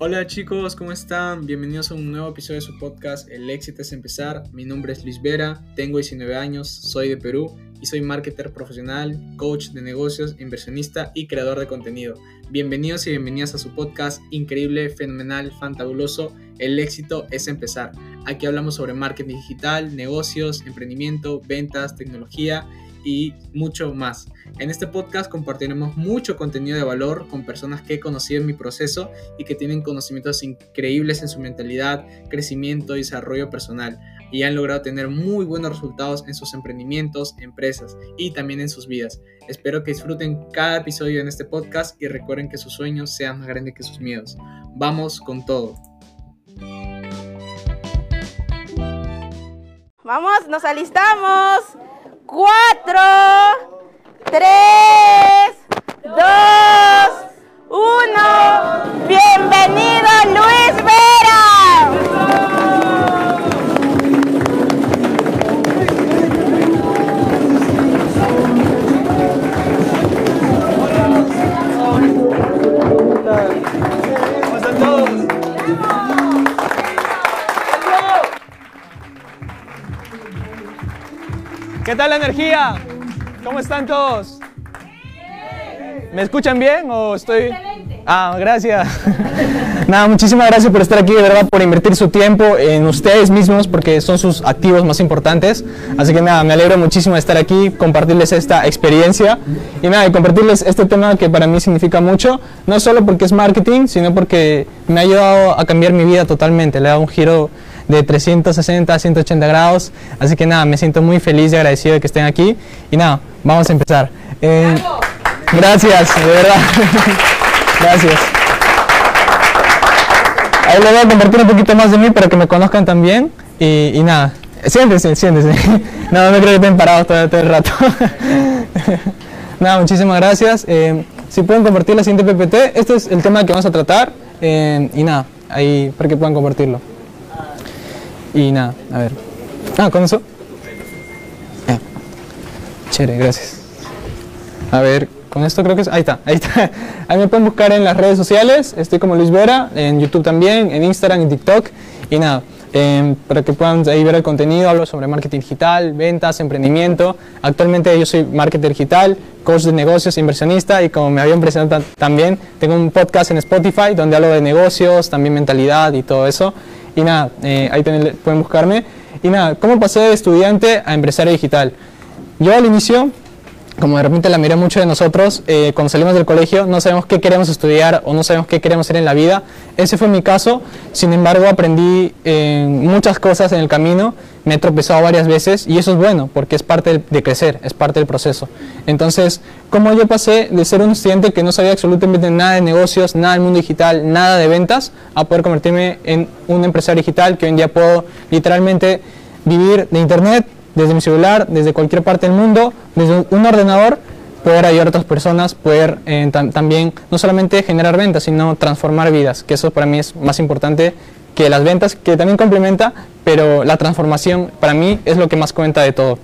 Hola chicos, ¿cómo están? Bienvenidos a un nuevo episodio de su podcast El éxito es empezar. Mi nombre es Luis Vera, tengo 19 años, soy de Perú y soy marketer profesional, coach de negocios, inversionista y creador de contenido. Bienvenidos y bienvenidas a su podcast increíble, fenomenal, fantabuloso. El éxito es empezar. Aquí hablamos sobre marketing digital, negocios, emprendimiento, ventas, tecnología y mucho más. En este podcast compartiremos mucho contenido de valor con personas que he conocido en mi proceso y que tienen conocimientos increíbles en su mentalidad, crecimiento y desarrollo personal y han logrado tener muy buenos resultados en sus emprendimientos, empresas y también en sus vidas. Espero que disfruten cada episodio en este podcast y recuerden que sus sueños sean más grandes que sus miedos. Vamos con todo. Vamos, nos alistamos. Cuatro, tres, dos, uno. Bienvenido Luis. ¿Qué tal la energía? ¿Cómo están todos? ¿Me escuchan bien o estoy...? Ah, gracias. Nada, muchísimas gracias por estar aquí, de verdad, por invertir su tiempo en ustedes mismos, porque son sus activos más importantes. Así que nada, me alegro muchísimo de estar aquí, compartirles esta experiencia y nada, y compartirles este tema que para mí significa mucho, no solo porque es marketing, sino porque me ha ayudado a cambiar mi vida totalmente, le ha dado un giro de 360 a 180 grados. Así que nada, me siento muy feliz y agradecido de que estén aquí. Y nada, vamos a empezar. Eh, gracias, de verdad. gracias. Ahí les voy a compartir un poquito más de mí para que me conozcan también. Y, y nada, siéntense, siéntense. no, no creo que estén parados todo, todo el rato. nada, muchísimas gracias. Eh, si pueden compartir la siguiente PPT, este es el tema que vamos a tratar. Eh, y nada, ahí para que puedan compartirlo. Y nada, a ver. Ah, ¿con eso? Eh. Chévere, gracias. A ver, con esto creo que es... Ahí está, ahí está. Ahí me pueden buscar en las redes sociales. Estoy como Luis Vera, en YouTube también, en Instagram, en TikTok. Y nada, eh, para que puedan ahí ver el contenido, hablo sobre marketing digital, ventas, emprendimiento. Actualmente yo soy marketer digital, coach de negocios, inversionista y como me habían presentado también, tengo un podcast en Spotify donde hablo de negocios, también mentalidad y todo eso. Y nada, eh, ahí pueden buscarme. Y nada, ¿cómo pasé de estudiante a empresario digital? Yo al inicio, como de repente la miré mucho de nosotros, eh, cuando salimos del colegio no sabemos qué queremos estudiar o no sabemos qué queremos hacer en la vida. Ese fue mi caso, sin embargo aprendí eh, muchas cosas en el camino, me he tropezado varias veces y eso es bueno porque es parte de crecer, es parte del proceso. Entonces, ¿cómo yo pasé de ser un estudiante que no sabía absolutamente nada de negocios, nada del mundo digital, nada de ventas, a poder convertirme en un empresario digital que hoy en día puedo literalmente vivir de internet, desde mi celular, desde cualquier parte del mundo, desde un ordenador, poder ayudar a otras personas, poder eh, tam- también no solamente generar ventas, sino transformar vidas, que eso para mí es más importante que las ventas, que también complementa, pero la transformación para mí es lo que más cuenta de todo.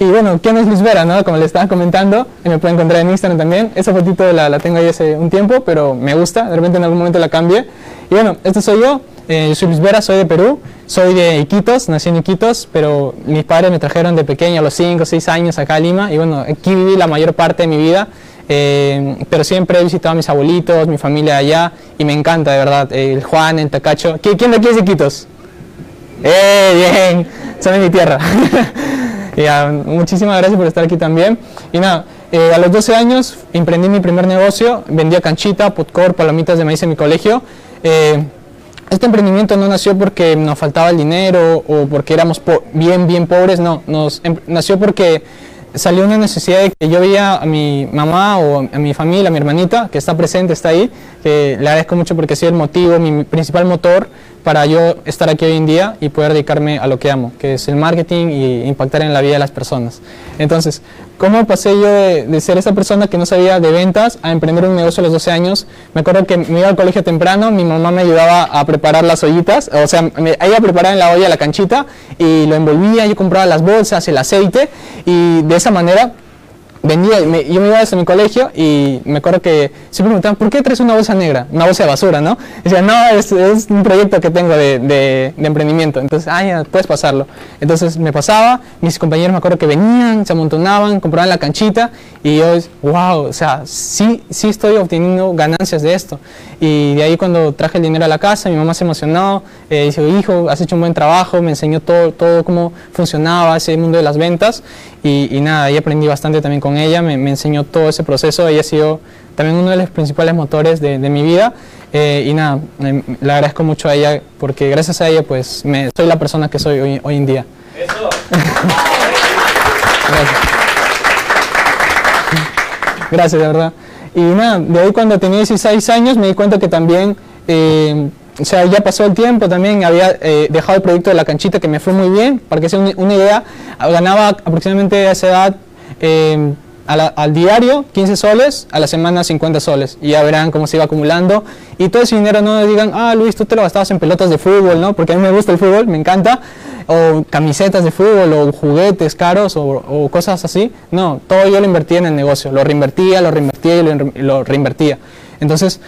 Y bueno, ¿quién es Luis Vera? No? Como le estaba comentando, me pueden encontrar en Instagram también. Esa fotito la, la tengo ahí hace un tiempo, pero me gusta, de repente en algún momento la cambie. Y bueno, este soy yo, eh, yo soy Luis Vera, soy de Perú, soy de Iquitos, nací en Iquitos, pero mis padres me trajeron de pequeño a los 5 o 6 años acá a Lima, y bueno, aquí viví la mayor parte de mi vida. eh, pero siempre he visitado a mis abuelitos, mi familia allá, y me encanta de verdad, el Juan, el Tacacho. ¿Qui- ¿Quién de aquí es Iquitos? ¡Eh, bien! Son de mi tierra. Muchísimas gracias por estar aquí también. Y nada, eh, a los 12 años emprendí mi primer negocio, vendía canchita, popcorn, palomitas de maíz en mi colegio. Este emprendimiento no nació porque nos faltaba el dinero o porque éramos bien, bien pobres, no, nos, em- nació porque salió una necesidad de que yo veía a mi mamá o a mi familia, a mi hermanita, que está presente, está ahí, que le agradezco mucho porque ha sido el motivo, mi principal motor para yo estar aquí hoy en día y poder dedicarme a lo que amo, que es el marketing y impactar en la vida de las personas. Entonces, ¿cómo pasé yo de, ser esa persona que no sabía de ventas a emprender un negocio a los 12 años? Me acuerdo que me iba al colegio temprano, mi mamá me ayudaba a preparar las ollitas, o sea, me, ella preparaba en la olla la canchita y lo envolvía, yo compraba las bolsas, el aceite y de esa manera venía, me- yo me iba desde mi colegio y me acuerdo que siempre me preguntaban, ¿por qué traes una bolsa negra? Una bolsa de basura, ¿no? Y decía, no, es, un proyecto que tengo de, de- de emprendimiento. Entonces, ah, ya, puedes pasarlo. Entonces me pasaba, mis compañeros me acuerdo que venían, se amontonaban, compraban la canchita y yo, wow, o sea, sí, sí estoy obteniendo ganancias de esto. Y de ahí cuando traje el dinero a la casa, mi mamá se emocionó, eh, dice, hijo, has hecho un buen trabajo, me enseñó todo, todo cómo funcionaba ese mundo de las ventas y, y nada, ahí aprendí bastante también con ella, me, me enseñó todo ese proceso, ella ha sido también uno de los principales motores de, de mi vida eh, y nada, me- le agradezco mucho a ella porque gracias a ella pues me, soy la persona que soy hoy, hoy en día. Gracias. Gracias, de verdad. Y nada, de ahí cuando tenía 16 años me di cuenta que también, eh, o sea, ya pasó el tiempo también, había eh, dejado el proyecto de la canchita que me fue muy bien, para que sea una, idea, ganaba aproximadamente a esa edad eh, a la- al diario 15 soles, a la semana 50 soles, y ya verán cómo se iba acumulando. Y todo ese dinero no digan, ah Luis, tú te lo gastabas en pelotas de fútbol, ¿no? Porque a mí me gusta el fútbol, me encanta, o camisetas de fútbol, o juguetes caros, o, cosas así. No, todo yo lo invertía en el negocio, lo reinvertía, lo reinvertía y lo reinvertía. Entonces,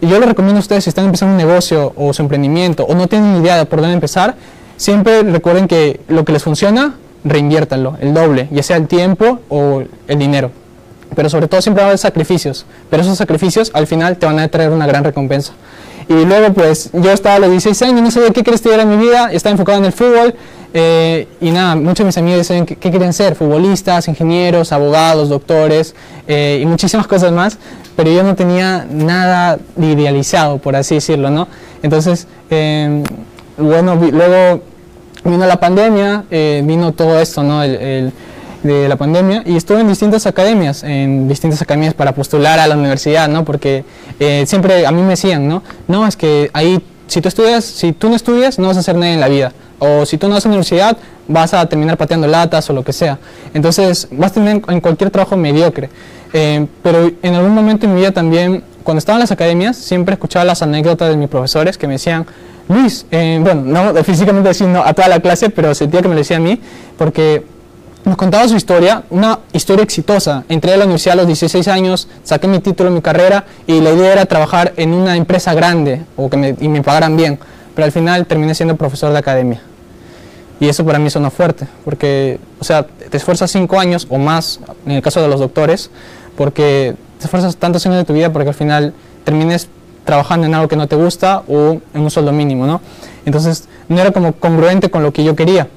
yo les recomiendo a ustedes si están empezando un negocio o su emprendimiento o no tienen ni idea de por dónde empezar, siempre recuerden que lo que les funciona, reinviértanlo, el doble, ya sea el tiempo o el dinero. Pero sobre todo siempre va a haber sacrificios, pero esos sacrificios al final te van a traer una gran recompensa. Y luego pues yo estaba a los 16 años, no sabía qué quería estudiar en mi vida, estaba enfocado en el fútbol eh, y nada, muchos de mis amigos decían qué querían ser, futbolistas, ingenieros, abogados, doctores eh, y muchísimas cosas más, pero yo no tenía nada idealizado, por así decirlo, ¿no? Entonces, eh, bueno, luego vino la pandemia, eh, vino todo esto, ¿no? El- de la pandemia y estuve en distintas academias, en distintas academias para postular a la universidad, ¿no? Porque eh, siempre a mí me decían, ¿no? No, es que ahí, si tú estudias, si tú no estudias, no vas a hacer nada en la vida. O si tú no vas a la universidad, vas a terminar pateando latas o lo que sea. Entonces, vas a tener en cualquier trabajo mediocre. Eh, pero en algún momento en mi vida también, cuando estaba en las academias, siempre escuchaba las anécdotas de mis profesores que me decían, Luis, eh, bueno, no físicamente decir no a toda la clase, pero sentía que me lo decía a mí, porque nos contaba su historia, una historia exitosa. Entré a la universidad a los 16 años, saqué mi título, mi carrera y la idea era trabajar en una empresa grande o que me, y me pagaran bien. Pero al final terminé siendo profesor de academia. Y eso para mí sonó fuerte, porque, o sea, te esfuerzas cinco años o más, en el caso de los doctores, porque te esfuerzas tantos años de tu vida porque al final termines trabajando en algo que no te gusta o en un sueldo mínimo, ¿no? Entonces no era como congruente con lo que yo quería.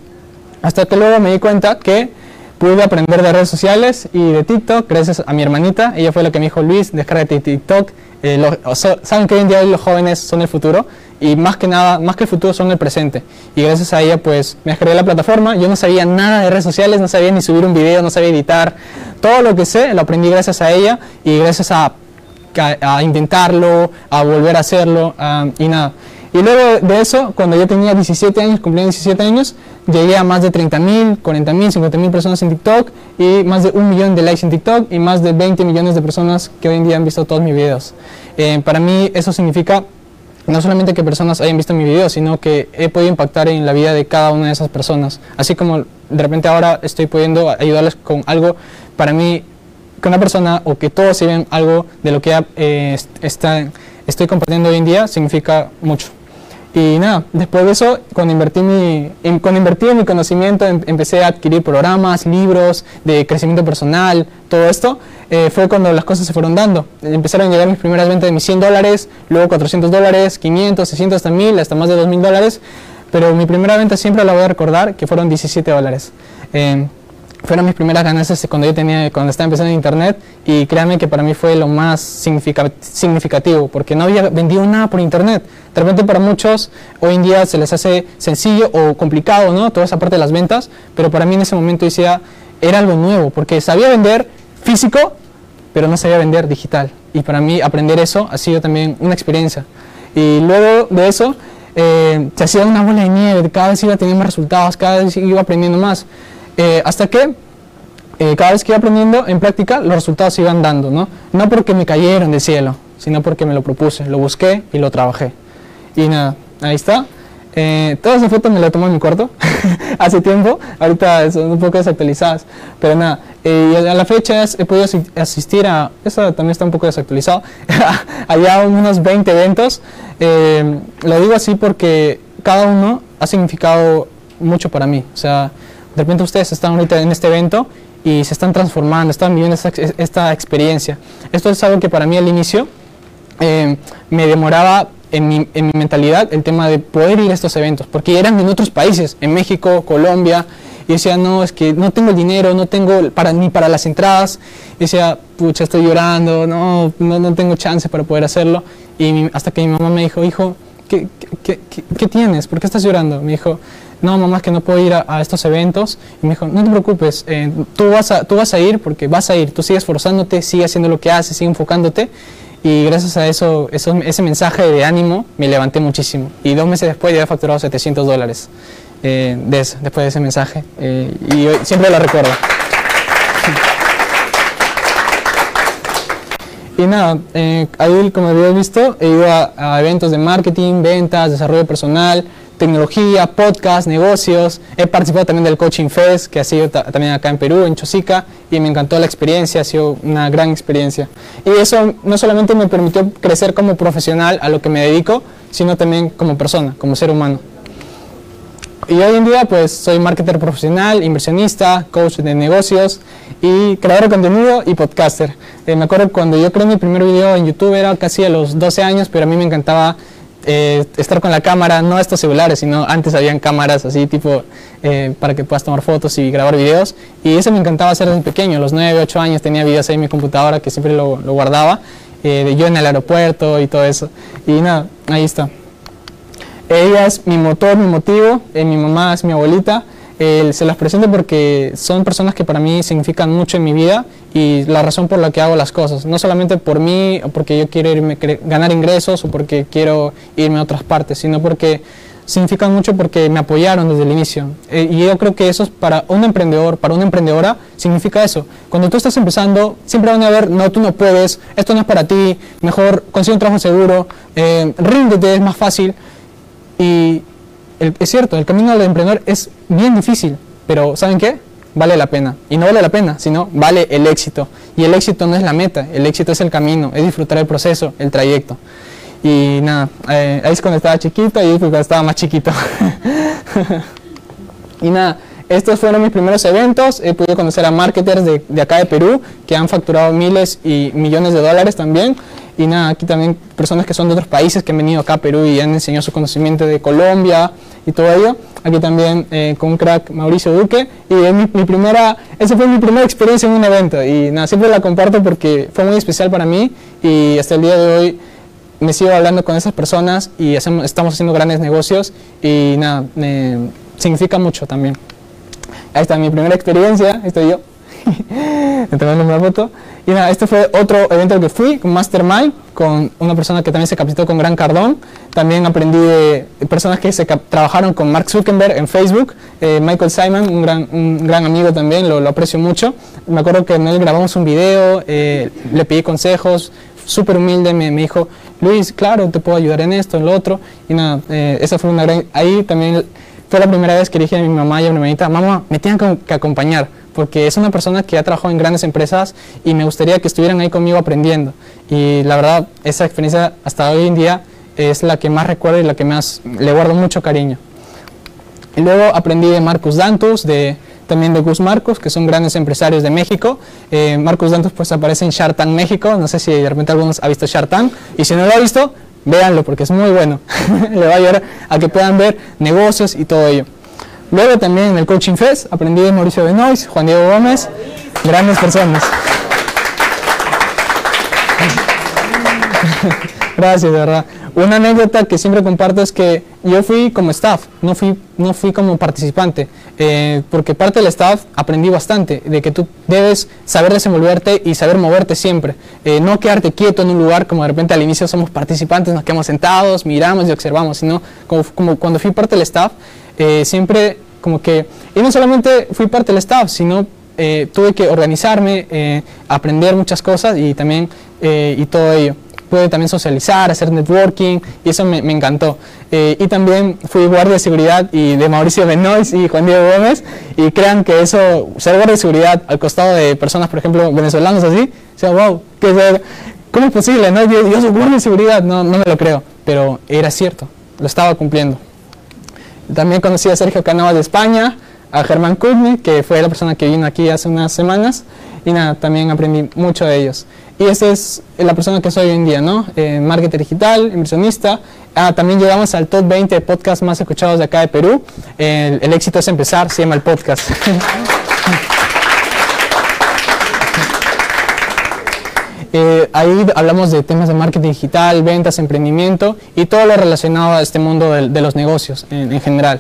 Hasta que luego me di cuenta que pude aprender de redes sociales y de TikTok gracias a mi hermanita. Ella fue la que me dijo, Luis, descárgate TikTok. Eh, Saben que hoy en día los jóvenes son el futuro y más que nada, más que el futuro son el presente. Y gracias a ella pues me descargué la plataforma. Yo no sabía nada de redes sociales, no sabía ni subir un video, no sabía editar. Todo lo que sé lo aprendí gracias a ella y gracias a, a- a intentarlo, a volver a hacerlo ah, y nada. Y luego de eso, cuando yo tenía 17 años, cumplí 17 años, llegué a más de 30 mil, 40 mil, 50 mil personas en TikTok y más de un millón de likes en TikTok y más de 20 millones de personas que hoy en día han visto todos mis videos. Eh, para mí eso significa no solamente que personas hayan visto mi video, sino que he podido impactar en la vida de cada una de esas personas. Así como de repente ahora estoy pudiendo ayudarles con algo, para mí, que una persona o que todos se algo de lo que ya, eh, est- está, estoy compartiendo hoy en día, significa mucho. Y nada, después de eso, cuando invertí, mi, en, invertí mi conocimiento, em- empecé a adquirir programas, libros de crecimiento personal, todo esto, eh, fue cuando las cosas se fueron dando. Empezaron a llegar mis primeras ventas de mis 100 dólares, luego 400 dólares, 500, 600, hasta 1000, hasta más de 2000 dólares. Pero mi primera venta siempre la voy a recordar, que fueron 17 dólares. Eh, fueron mis primeras ganancias cuando yo tenía cuando estaba empezando en internet y créanme que para mí fue lo más significa- significativo porque no había vendido nada por internet. De repente para muchos hoy en día se les hace sencillo o complicado no toda esa parte de las ventas pero para mí en ese momento decía era algo nuevo porque sabía vender físico pero no sabía vender digital. Y para mí aprender eso ha sido también una experiencia. Y luego de eso eh, se hacía una bola de nieve cada vez iba teniendo más resultados cada vez iba aprendiendo más eh, hasta que eh, cada vez que iba aprendiendo en práctica los resultados se iban dando, ¿no? No porque me cayeron del cielo, sino porque me lo propuse, lo busqué y lo trabajé. Y nada, ahí está. Eh, todas esas fotos me las tomé en mi cuarto hace tiempo, ahorita son un poco desactualizadas, pero nada, eh, y a la fecha he podido asi- asistir a, eso también está un poco desactualizado, allá unos 20 eventos, Eh, lo digo así porque cada uno ha significado mucho para mí, o sea, de repente ustedes están ahorita en este evento y se están transformando, están viviendo esta, esta experiencia. Esto es algo que para mí al inicio eh, me demoraba en mi, en mi mentalidad el tema de poder ir a estos eventos, porque eran en otros países, en México, Colombia, y decía, no, es que no tengo el dinero, no tengo para, ni para las entradas, y decía, pucha, estoy llorando, no, no, no tengo chance para poder hacerlo, y mi- hasta que mi mamá me dijo, hijo, ¿qué, qué, qué- qué tienes? ¿Por qué estás llorando? Me dijo, no, mamá, es que no puedo ir a, a estos eventos. Y me dijo, no te preocupes, eh, tú, vas a, tú vas a ir porque vas a ir, tú sigues esforzándote, sigue haciendo lo que haces, sigue enfocándote. Y gracias a eso, eso, ese mensaje de ánimo, me levanté muchísimo. Y dos meses después ya he facturado 700 dólares eh, de eso, después de ese mensaje. Eh, y hoy siempre lo recuerdo. Y nada, eh, como habéis visto, he ido a, a eventos de marketing, ventas, desarrollo personal, tecnología, podcast, negocios. He participado también del Coaching Fest, que ha sido ta- también acá en Perú, en Chosica, y me encantó la experiencia, ha sido una gran experiencia. Y eso no solamente me permitió crecer como profesional a lo que me dedico, sino también como persona, como ser humano. Y hoy en día pues soy marketer profesional, inversionista, coach de negocios y creador de contenido y podcaster. Eh, me acuerdo cuando yo creé mi primer video en YouTube era casi a los 12 años, pero a mí me encantaba eh, estar con la cámara, no estos celulares, sino antes habían cámaras así tipo eh, para que puedas tomar fotos y grabar videos. Y eso me encantaba hacer desde pequeño, los 9, 8 años tenía videos ahí en mi computadora que siempre lo, lo guardaba, eh, yo en el aeropuerto y todo eso. Y nada, ahí está. Ella es mi motor, mi motivo, eh, mi mamá es mi abuelita. Eh, se las presento porque son personas que para mí significan mucho en mi vida y la razón por la que hago las cosas. No solamente por mí porque yo quiero irme, ganar ingresos o porque quiero irme a otras partes, sino porque significan mucho porque me apoyaron desde el inicio. Eh, y yo creo que eso es para un emprendedor, para una emprendedora, significa eso. Cuando tú estás empezando, siempre van a ver, no, tú no puedes, esto no es para ti, mejor consigue un trabajo seguro, eh, ríndete, es más fácil. Y es cierto, el camino del emprendedor es bien difícil, pero ¿saben qué? Vale la pena. Y no vale la pena, sino vale el éxito. Y el éxito no es la meta, el éxito es el camino, es disfrutar el proceso, el trayecto. Y nada, eh, ahí es cuando estaba chiquito y cuando estaba más chiquito. y nada, estos fueron mis primeros eventos. He podido conocer a marketers de, de acá de Perú que han facturado miles y millones de dólares también. Y nada, aquí también personas que son de otros países que han venido acá a Perú y han enseñado su conocimiento de Colombia y todo ello. Aquí también eh, con un crack Mauricio Duque. Y es mi, mi primera, esa fue mi primera experiencia en un evento. Y nada, siempre la comparto porque fue muy especial para mí y hasta el día de hoy me sigo hablando con esas personas y hacemos, estamos haciendo grandes negocios y nada, me significa mucho también. Ahí está mi primera experiencia, ahí estoy yo. Me tomé una foto. Y nada, este fue otro evento al que fui, con Mastermind, con una persona que también se capacitó con Gran Cardón. También aprendí de personas que se trabajaron con Mark Zuckerberg en Facebook. Eh, Michael Simon, un gran, un gran amigo también, lo, lo aprecio mucho. Me acuerdo que en él grabamos un video, eh, le pedí consejos, súper humilde, me, me dijo, Luis, claro, te puedo ayudar en esto, en lo otro. Y nada, eh, esa fue una gran... Ahí también fue la primera vez que dije a mi mamá y a mi hermanita, mamá, me tienen que acompañar, porque es una persona que ha trabajado en grandes empresas y me gustaría que estuvieran ahí conmigo aprendiendo. Y la verdad, esa experiencia hasta hoy en día es la que más recuerdo y la que más le guardo mucho cariño. Y luego aprendí de Marcus Dantus, de, también de Gus Marcos, que son grandes empresarios de México. Eh, Marcus Dantus pues aparece en Shark Tank México, no sé si de repente algunos ha visto Shark Tank, y si no lo ha visto, véanlo porque es muy bueno. Le va a ayudar a que puedan ver negocios y todo ello. Luego también en el Coaching Fest aprendí de Mauricio Benoist, Juan Diego Gómez, grandes personas. Gracias, de verdad. Una anécdota que siempre comparto es que yo fui como staff, no fui, no fui como participante, eh, porque parte del staff aprendí bastante, de que tú debes saber desenvolverte y saber moverte siempre, eh, no quedarte quieto en un lugar como de repente al inicio somos participantes, nos quedamos sentados, miramos y observamos, sino como, como cuando fui parte del staff, eh, siempre como que, y no solamente fui parte del staff, sino eh, tuve que organizarme, eh, aprender muchas cosas y también, eh, y todo ello. pude también socializar, hacer networking y eso me, encantó. Eh, y también fui guardia de seguridad y de Mauricio Benoist y Juan Diego Gómez y crean que eso, ser guardia de seguridad al costado de personas, por ejemplo, venezolanos así, sea, wow, ¿qué, ¿cómo es posible? No? Yo, yo soy guardia de seguridad, no, no me lo creo, pero era cierto, lo estaba cumpliendo. También conocí a Sergio Canova de España, a Germán Kutny, que fue la persona que vino aquí hace unas semanas, y nada, también aprendí mucho de ellos. Y esta es la persona que soy hoy en día, ¿no? Eh, marketer digital, inversionista. Ah, también llegamos al top 20 de podcasts más escuchados de acá de Perú. El, el éxito es empezar, se llama el podcast. Eh, ahí hablamos de temas de marketing digital, ventas, emprendimiento y todo lo relacionado a este mundo de, los negocios en, en, general.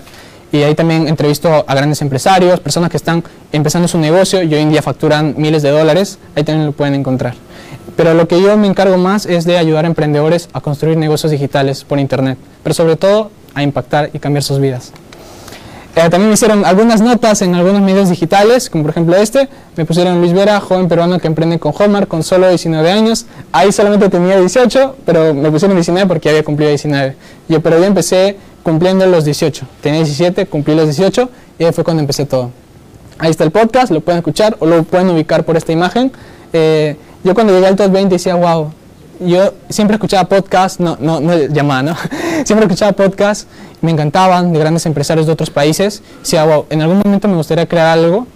Y ahí también entrevisto a grandes empresarios, personas que están empezando su negocio y hoy en día facturan miles de dólares, ahí también lo pueden encontrar. Pero lo que yo me encargo más es de ayudar a emprendedores a construir negocios digitales por Internet, pero sobre todo a impactar y cambiar sus vidas. Eh, también me hicieron algunas notas en algunos medios digitales, como por ejemplo este. Me pusieron Luis Vera, joven peruano que emprende con Hallmark con solo 19 años. Ahí solamente tenía 18, pero me pusieron 19 porque había cumplido 19. Yo, pero yo empecé cumpliendo los 18. Tenía 17, cumplí los 18 y ahí fue cuando empecé todo. Ahí está el podcast, lo pueden escuchar o lo pueden ubicar por esta imagen. Eh, yo cuando llegué al top 20 decía, wow, yo siempre escuchaba podcasts, no, no, no llamada, ¿no? siempre escuchaba podcasts, me encantaban, de grandes empresarios de otros países. Decía, wow, en algún momento me gustaría crear algo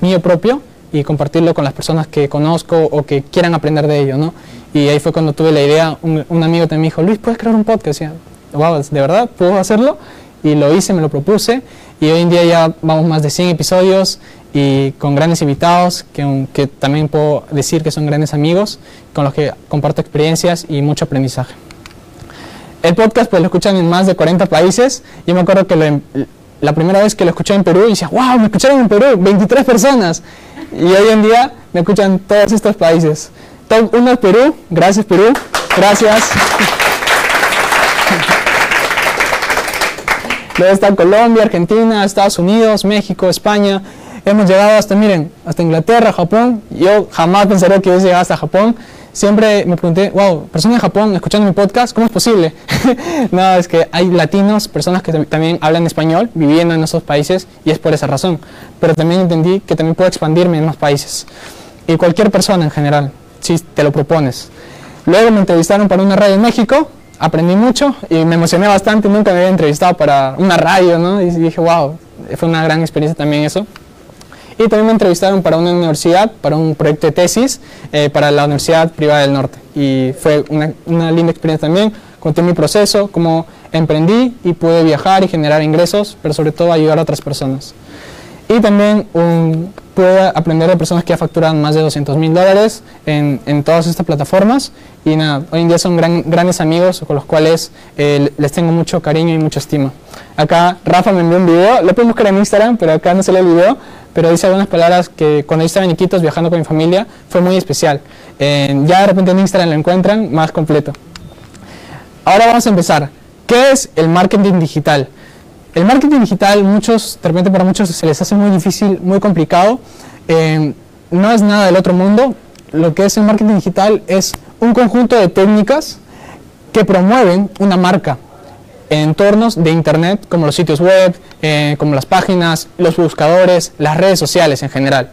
mío propio y compartirlo con las personas que conozco o que quieran aprender de ello, ¿no? Y ahí fue cuando tuve la idea, un, un amigo también me dijo, Luis, ¿puedes crear un podcast? Y wow, ¿de verdad puedo hacerlo? Y lo hice, me lo propuse y hoy en día ya vamos más de 100 episodios y con grandes invitados que, que, también puedo decir que son grandes amigos con los que comparto experiencias y mucho aprendizaje. El podcast pues lo escuchan en más de 40 países. Yo me acuerdo que lo, la primera vez que lo escuché en Perú y decía, wow, me escucharon en Perú, 23 personas. Y hoy en día me escuchan todos estos países. Top 1 es Perú, gracias Perú, gracias. Luego está Colombia, Argentina, Estados Unidos, México, España, hemos llegado hasta, miren, hasta Inglaterra, Japón. Yo jamás pensaría que hubiese llegado hasta Japón. Siempre me pregunté, wow, personas en Japón escuchando mi podcast, ¿cómo es posible? no, es que hay latinos, personas que también hablan español, viviendo en esos países, y es por esa razón. Pero también entendí que también puedo expandirme en más países. Y cualquier persona en general, si te lo propones. Luego me entrevistaron para una radio en México, aprendí mucho y me emocioné bastante, nunca me había entrevistado para una radio, ¿no? Y dije, wow, fue una gran experiencia también eso. Y también me entrevistaron para una universidad, para un proyecto de tesis, eh, para la Universidad Privada del Norte. Y fue una, una, linda experiencia también. Conté mi proceso, cómo emprendí y pude viajar y generar ingresos, pero sobre todo ayudar a otras personas. Y también um, pude aprender de personas que ya facturan más de 200 mil dólares en, en, todas estas plataformas. Y nada, hoy en día son gran, grandes amigos con los cuales eh, les tengo mucho cariño y mucha estima. Acá Rafa me envió un video, lo pueden buscar en Instagram, pero acá no se lee el video, pero dice algunas palabras que cuando yo estaba en Iquitos viajando con mi familia fue muy especial. Eh, ya de repente en Instagram lo encuentran más completo. Ahora vamos a empezar. ¿Qué es el marketing digital? El marketing digital, muchos, de repente para muchos se les hace muy difícil, muy complicado. Eh, no es nada del otro mundo. Lo que es el marketing digital es un conjunto de técnicas que promueven una marca en entornos de Internet como los sitios web, eh, como las páginas, los buscadores, las redes sociales en general.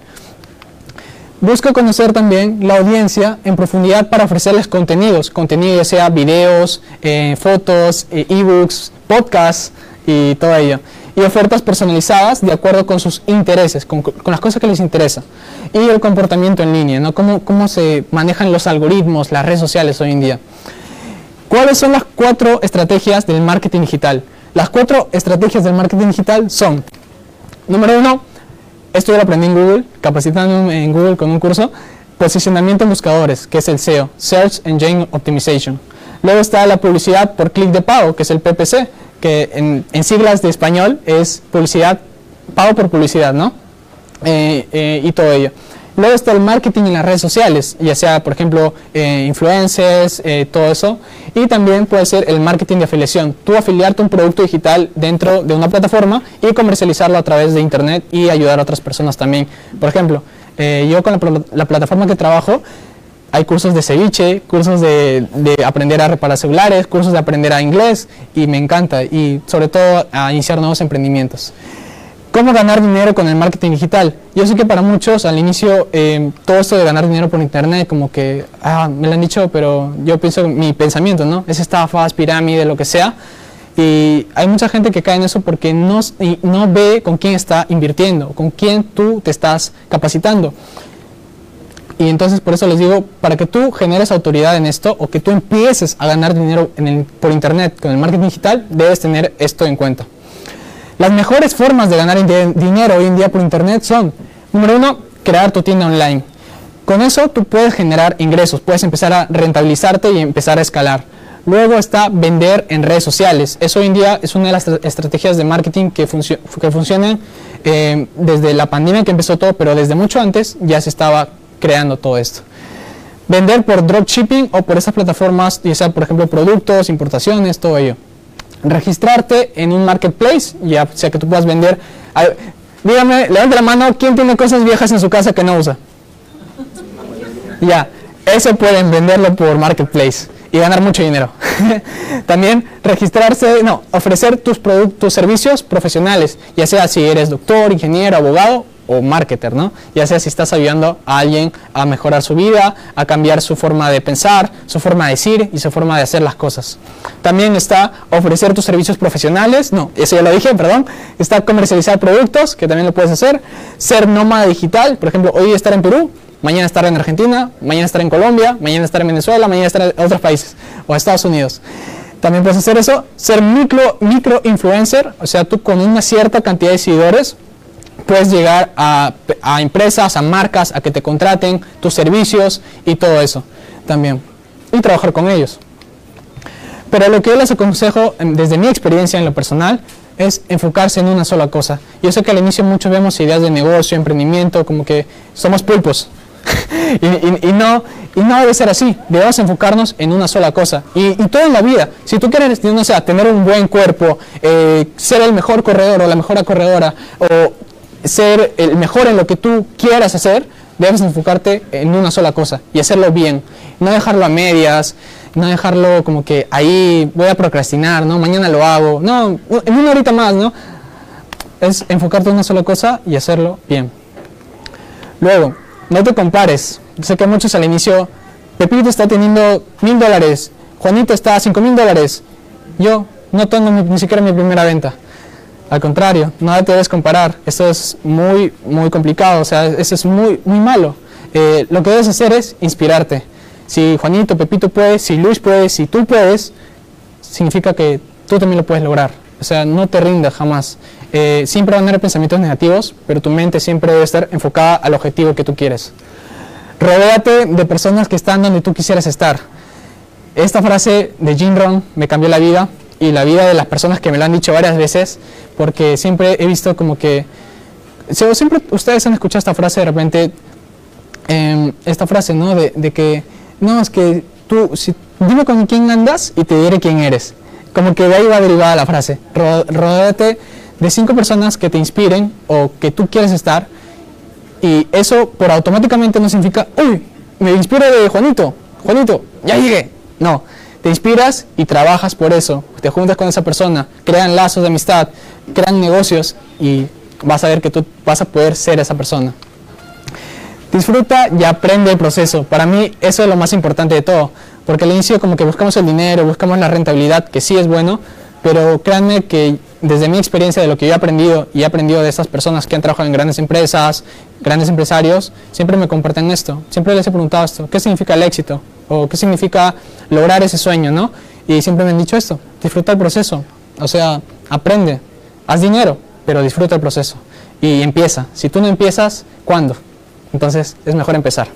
Busco conocer también la audiencia en profundidad para ofrecerles contenidos, contenido ya sea videos, eh, fotos, ebooks, podcasts y todo ello. Y ofertas personalizadas de acuerdo con sus intereses, con, con las cosas que les interesa. Y el comportamiento en línea, ¿no? Cómo, cómo se manejan los algoritmos, las redes sociales hoy en día. ¿Cuáles son las cuatro estrategias del marketing digital? Las cuatro estrategias del marketing digital son, número uno, esto yo lo aprendí en Google, capacitando en Google con un curso, posicionamiento en buscadores, que es el SEO, Search Engine Optimization. Luego está la publicidad por clic de pago, que es el PPC, que en, siglas de español es publicidad, pago por publicidad, ¿no? Eh, eh, y todo ello. Luego está el marketing en las redes sociales, ya sea, por ejemplo, eh, influencers, todo eso. Y también puede ser el marketing de afiliación. Tú afiliarte un producto digital dentro de una plataforma y comercializarlo a través de Internet y ayudar a otras personas también. Por ejemplo, yo con la, plataforma que trabajo, hay cursos de ceviche, cursos de, de aprender a reparar celulares, cursos de aprender a inglés y me encanta y sobre todo a iniciar nuevos emprendimientos. ¿Cómo ganar dinero con el marketing digital? Yo sé que para muchos al inicio eh, todo esto de ganar dinero por internet como que, ah, me lo han dicho, pero yo pienso, mi pensamiento, ¿no? Es estafas, pirámide, lo que sea. Y hay mucha gente que cae en eso porque no, no ve con quién está invirtiendo, con quién tú te estás capacitando. Y entonces por eso les digo, para que tú generes autoridad en esto o que tú empieces a ganar dinero por internet con el marketing digital, debes tener esto en cuenta. Las mejores formas de ganar dinero hoy en día por internet son, número uno, crear tu tienda online. Con eso tú puedes generar ingresos, puedes empezar a rentabilizarte y empezar a escalar. Luego está vender en redes sociales. Eso hoy en día es una de las estra- estrategias de marketing que, funcio- que funcionan eh, desde la pandemia que empezó todo, pero desde mucho antes ya se estaba creando todo esto. Vender por dropshipping o por esas plataformas, ya sea por ejemplo productos, importaciones, todo ello registrarte en un marketplace, ya sea que tú puedas vender. a- dígame, levante la mano, ¿quién tiene cosas viejas en su casa que no usa? Ya, eso pueden venderlo por marketplace y ganar mucho dinero. También registrarse, no, ofrecer tus productos, servicios profesionales, ya sea si eres doctor, ingeniero, abogado o marketer, ¿no? Ya sea si estás ayudando a alguien a mejorar su vida, a cambiar su forma de pensar, su forma de decir y su forma de hacer las cosas. También está ofrecer tus servicios profesionales, no, eso ya lo dije, perdón. Está comercializar productos, que también lo puedes hacer. Ser nómada digital, por ejemplo, hoy estar en Perú, mañana estar en Argentina, mañana estar en Colombia, mañana estar en Venezuela, mañana estar en otros países o Estados Unidos. También puedes hacer eso, ser micro, micro influencer, o sea, tú con una cierta cantidad de seguidores puedes llegar a, a empresas, a marcas, a que te contraten tus servicios y todo eso también. Y trabajar con ellos. Pero lo que yo les aconsejo, desde mi experiencia en lo personal, es enfocarse en una sola cosa. Yo sé que al inicio muchos vemos ideas de negocio, emprendimiento, como que somos pulpos. y, no, y no debe ser así. Debemos enfocarnos en una sola cosa. Y, y todo la vida. Si tú quieres, no sé, tener un buen cuerpo, eh, ser el mejor corredor o la mejor corredora, o ser el mejor en lo que tú quieras hacer, debes enfocarte en una sola cosa y hacerlo bien. No dejarlo a medias, no dejarlo como que ahí voy a procrastinar, ¿no? Mañana lo hago. No, en una horita más, ¿no? Es enfocarte en una sola cosa y hacerlo bien. Luego, no te compares. Sé que muchos al inicio, Pepito está teniendo mil dólares, Juanito está a cinco mil dólares. Yo no tengo ni, ni siquiera mi primera venta. Al contrario, nada te debes comparar. Esto es muy, muy complicado, o sea, eso es muy, muy malo. Eh, lo que debes hacer es inspirarte. Si Juanito, Pepito puede, si Luis puede, si tú puedes, significa que tú también lo puedes lograr. O sea, no te rindas jamás. Eh, siempre van a haber pensamientos negativos, pero tu mente siempre debe estar enfocada al objetivo que tú quieres. Rodéate de personas que están donde tú quisieras estar. Esta frase de Jim Rohn me cambió la vida y la vida de las personas que me lo han dicho varias veces, porque siempre he visto como que, si- siempre ustedes han escuchado esta frase de repente, em, esta frase, ¿no? De, de que, no, es que tú, si, dime con quién andas y te diré quién eres. Como que de ahí va derivada la frase. Ro- Rodéate de cinco personas que te inspiren o que tú quieres estar y eso por automáticamente no significa, uy, me inspiro de Juanito, Juanito, ya llegué. No, te inspiras y trabajas por eso, te juntas con esa persona, crean lazos de amistad, crean negocios y vas a ver que tú vas a poder ser esa persona. Disfruta y aprende el proceso. Para mí eso es lo más importante de todo, porque al inicio como que buscamos el dinero, buscamos la rentabilidad, que sí es bueno, pero créanme que desde mi experiencia de lo que yo he aprendido y he aprendido de estas personas que han trabajado en grandes empresas, grandes empresarios, siempre me comparten esto. Siempre les he preguntado esto, ¿qué significa el éxito? ¿O qué significa lograr ese sueño, no? Y siempre me han dicho esto, disfruta el proceso. O sea, aprende, haz dinero, pero disfruta el proceso. Y empieza. Si tú no empiezas, ¿cuándo? Entonces es mejor empezar.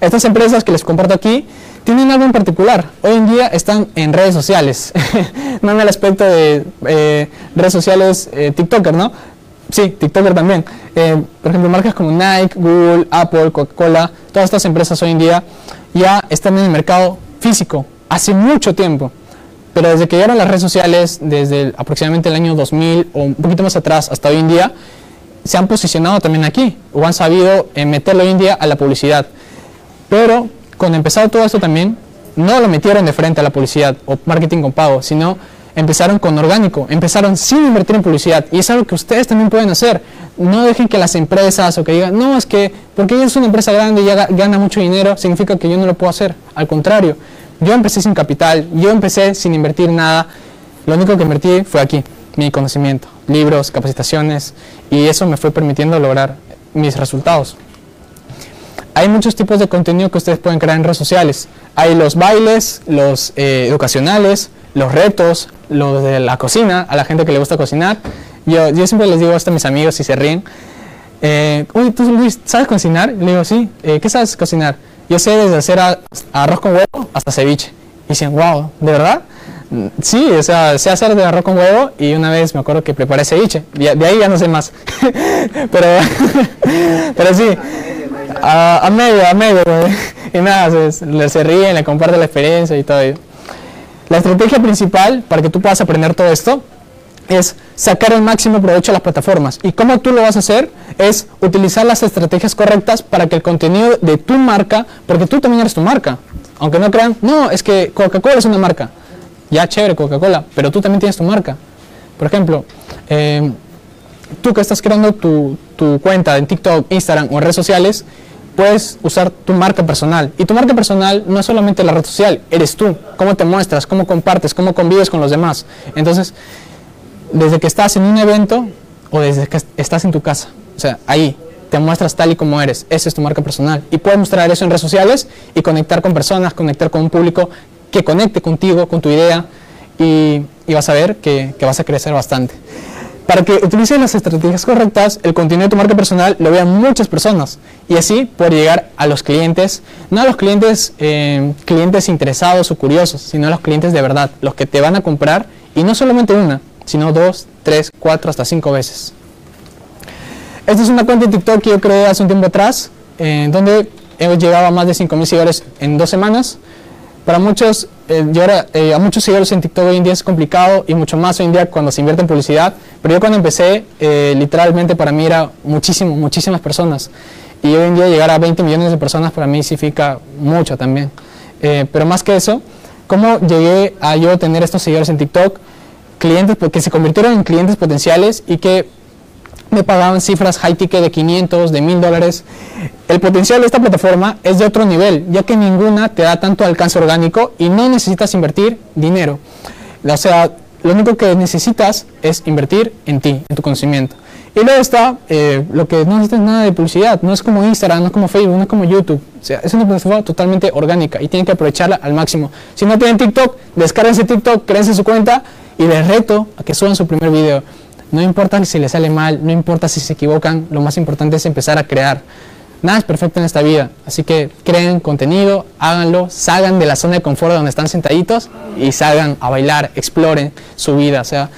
Estas empresas que les comparto aquí tienen algo en particular. Hoy en día están en redes sociales, no en el aspecto de eh, redes sociales eh, TikToker, ¿no? Sí, TikToker también. Eh, por ejemplo, marcas como Nike, Google, Apple, Coca-Cola, todas estas empresas hoy en día ya están en el mercado físico hace mucho tiempo. Pero desde que llegaron las redes sociales, desde aproximadamente el año 2000 o un poquito más atrás hasta hoy en día, se han posicionado también aquí o han sabido eh, meterlo hoy en día a la publicidad. Pero cuando empezó todo esto también, no lo metieron de frente a la publicidad o marketing con pago, sino empezaron con orgánico, empezaron sin invertir en publicidad. Y es algo que ustedes también pueden hacer. No dejen que las empresas o que digan, no, es que porque ella es una empresa grande y ya gana mucho dinero, significa que yo no lo puedo hacer. Al contrario, yo empecé sin capital, yo empecé sin invertir nada. Lo único que invertí fue aquí, mi conocimiento, libros, capacitaciones, y eso me fue permitiendo lograr mis resultados. Hay muchos tipos de contenido que ustedes pueden crear en redes sociales. Hay los bailes, los eh, educacionales, los retos, los de la cocina, a la gente que le gusta cocinar. Yo, yo siempre les digo esto a mis amigos y se ríen. Eh, Uy, ¿tú Luis, sabes cocinar? Le digo, sí. Eh, ¿Qué sabes cocinar? Yo sé desde hacer arroz con huevo hasta ceviche. Y dicen, wow, ¿de verdad? Sí, o sea, sé hacer de arroz con huevo y una vez me acuerdo que preparé ceviche. De, ahí ya no sé más. pero, pero sí, a, medio, a medio. Y nada, se, se ríen, le comparten la experiencia y todo. La estrategia principal para que tú puedas aprender todo esto es sacar el máximo provecho a las plataformas. ¿Y cómo tú lo vas a hacer? Es utilizar las estrategias correctas para que el contenido de tu marca, porque tú también eres tu marca, aunque no crean, no, es que Coca-Cola es una marca. Ya chévere Coca-Cola, pero tú también tienes tu marca. Por ejemplo, eh, tú que estás creando tu, tu cuenta en TikTok, Instagram o en redes sociales, puedes usar tu marca personal. Y tu marca personal no es solamente la red social, eres tú, cómo te muestras, cómo compartes, cómo convives con los demás. Entonces, desde que estás en un evento o desde que estás en tu casa. O sea, ahí te muestras tal y como eres. Esa es tu marca personal. Y puedes mostrar eso en redes sociales y conectar con personas, conectar con un público que conecte contigo, con tu idea y, vas a ver que, vas a crecer bastante. Para que utilices las estrategias correctas, el contenido de tu marca personal lo vean muchas personas y así poder llegar a los clientes, no a los clientes, eh, clientes interesados o curiosos, sino a los clientes de verdad, los que te van a comprar y no solamente una, sino dos, tres, cuatro, hasta cinco veces. Esta es una cuenta de TikTok que yo creé hace un tiempo atrás, en donde hemos llegado a más de 5.000 seguidores en dos semanas. Para muchos, eh, eh, a muchos seguidores en TikTok hoy en día es complicado y mucho más hoy en día cuando se invierte en publicidad. Pero yo cuando empecé, eh, literalmente para mí era muchísimo, muchísimas personas. Y hoy en día llegar a 20 millones de personas para mí significa mucho también. pero más que eso, ¿cómo llegué a yo tener estos seguidores en TikTok? clientes que se convirtieron en clientes potenciales y que me pagaban cifras high ticket de 500, de 1000 dólares. El potencial de esta plataforma es de otro nivel, ya que ninguna te da tanto alcance orgánico y no necesitas invertir dinero. O sea, lo único que necesitas es invertir en ti, en tu conocimiento. Y luego está eh, lo que no necesitas nada de publicidad, no es como Instagram, no es como Facebook, no es como YouTube. O sea, es una plataforma totalmente orgánica y tienen que aprovecharla al máximo. Si no tienen TikTok, descárguense TikTok, créense su cuenta y les reto a que suban su primer video. No importa si les sale mal, no importa si se equivocan, lo más importante es empezar a crear. Nada es perfecto en esta vida, así que creen contenido, háganlo, salgan de la zona de confort donde están sentaditos y salgan a bailar, exploren su vida, o sea,